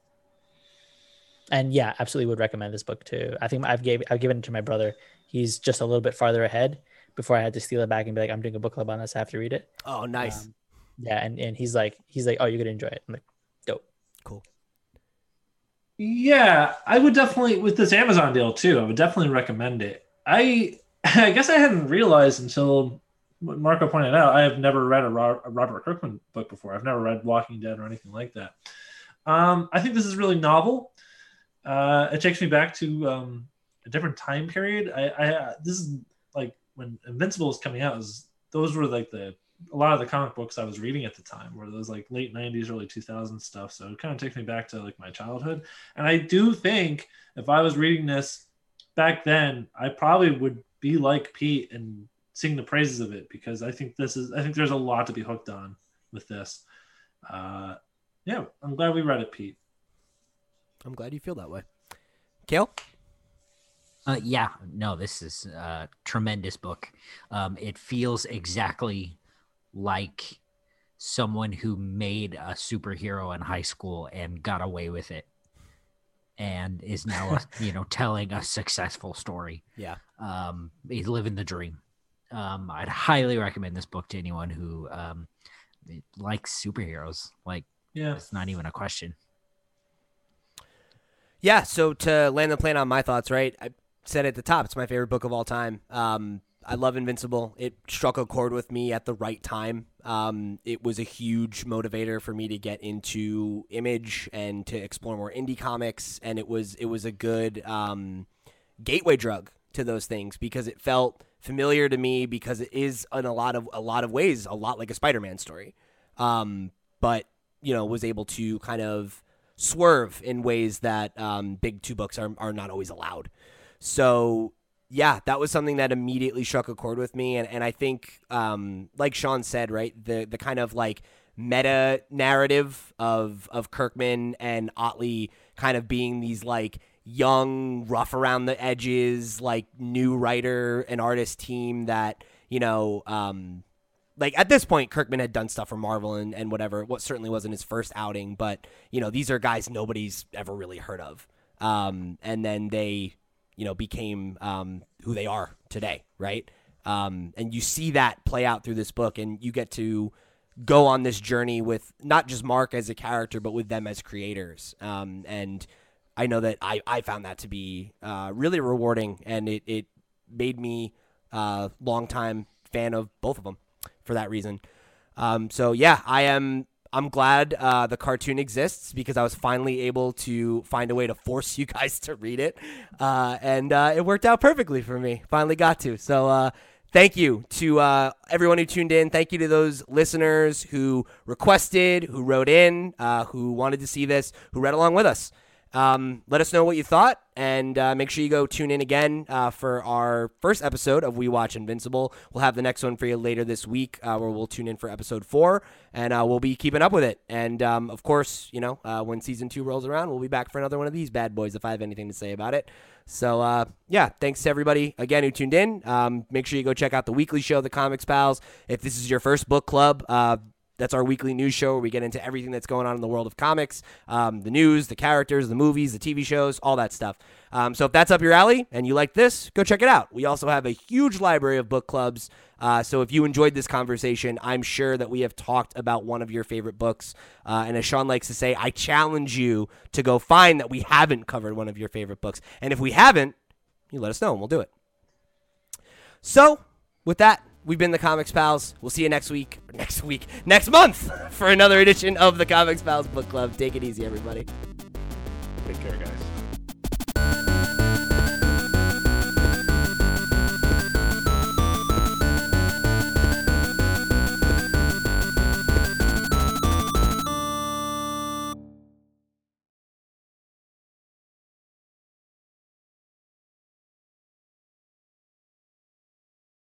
And yeah, absolutely would recommend this book too. I think I've gave I've given it to my brother. He's just a little bit farther ahead before I had to steal it back and be like, I'm doing a book club on this. I have to read it. Oh, nice. Um, yeah, and, and he's like he's like, oh, you're gonna enjoy it. I'm like, dope. cool. Yeah, I would definitely with this Amazon deal too. I would definitely recommend it. I I guess I hadn't realized until what Marco pointed out. I have never read a, Robert Kirkman book before. I've never read Walking Dead or anything like that. Um, I think this is really novel. Uh, it takes me back to um, a different time period. I, I this is like when Invincible was coming out. Was those were like the a lot of the comic books I was reading at the time were those like late 90s, early 2000s stuff. So it kind of takes me back to like my childhood. And I do think if I was reading this back then, I probably would be like Pete and sing the praises of it because I think this is, I think there's a lot to be hooked on with this. Uh, yeah, I'm glad we read it, Pete. I'm glad you feel that way. Cale? Uh, yeah, no, this is a tremendous book. Um, it feels exactly like someone who made a superhero in high school and got away with it and is now you know telling a successful story Yeah. um he's living the dream um i'd highly recommend this book to anyone who um likes superheroes like Yeah. it's not even a question Yeah, so to land the plane on my thoughts, right? I said at the top, it's my favorite book of all time. Um, I love Invincible. It struck a chord with me at the right time. Um, it was a huge motivator for me to get into image and to explore more indie comics, and it was it was a good um, gateway drug to those things because it felt familiar to me because it is in a lot of a lot of ways a lot like a Spider-Man story, um, but you know was able to kind of swerve in ways that um, big two books are, are not always allowed. So yeah, that was something that immediately struck a chord with me, and, and I think, um, like Sean said, right, the the kind of like meta narrative of of Kirkman and Ottley kind of being these like young, rough around the edges, like new writer and artist team that you know, um, like at this point, Kirkman had done stuff for Marvel and, and whatever. What certainly wasn't his first outing, but you know, these are guys nobody's ever really heard of. Um, and then they, you know, became um, who they are today, right? Um, and you see that play out through this book, and you get to go on this journey with not just Mark as a character, but with them as creators. Um, and I know that I, I found that to be uh, really rewarding, and it, it made me a longtime fan of both of them for that reason. Um, so yeah, I am. I'm glad uh, the cartoon exists because I was finally able to find a way to force you guys to read it, uh, and uh, it worked out perfectly for me. Finally got to. So uh, thank you to uh, everyone who tuned in. Thank you to those listeners who requested, who wrote in, uh, who wanted to see this, who read along with us. Um, let us know what you thought, and uh, make sure you go tune in again uh, for our first episode of We Watch Invincible. We'll have the next one for you later this week, uh, where we'll tune in for episode four, and uh, we'll be keeping up with it. And um, of course, you know, uh, when season two rolls around, we'll be back for another one of these bad boys if I have anything to say about it. So uh, yeah, thanks to everybody again who tuned in. Um, make sure you go check out the weekly show, The Comics Pals. If this is your first book club, That's our weekly news show where we get into everything that's going on in the world of comics, um, the news, the characters, the movies, the TV shows, all that stuff. Um, so if that's up your alley and you like this, go check it out. We also have a huge library of book clubs. Uh, so if you enjoyed this conversation, I'm sure that we have talked about one of your favorite books. Uh, and as Sean likes to say, I challenge you to go find that we haven't covered one of your favorite books. And if we haven't, you let us know and we'll do it. So with that, we've been the Comics Pals. We'll see you next week, next week, next month for another edition of the Comics Pals Book Club. Take it easy, everybody. Take care, guys.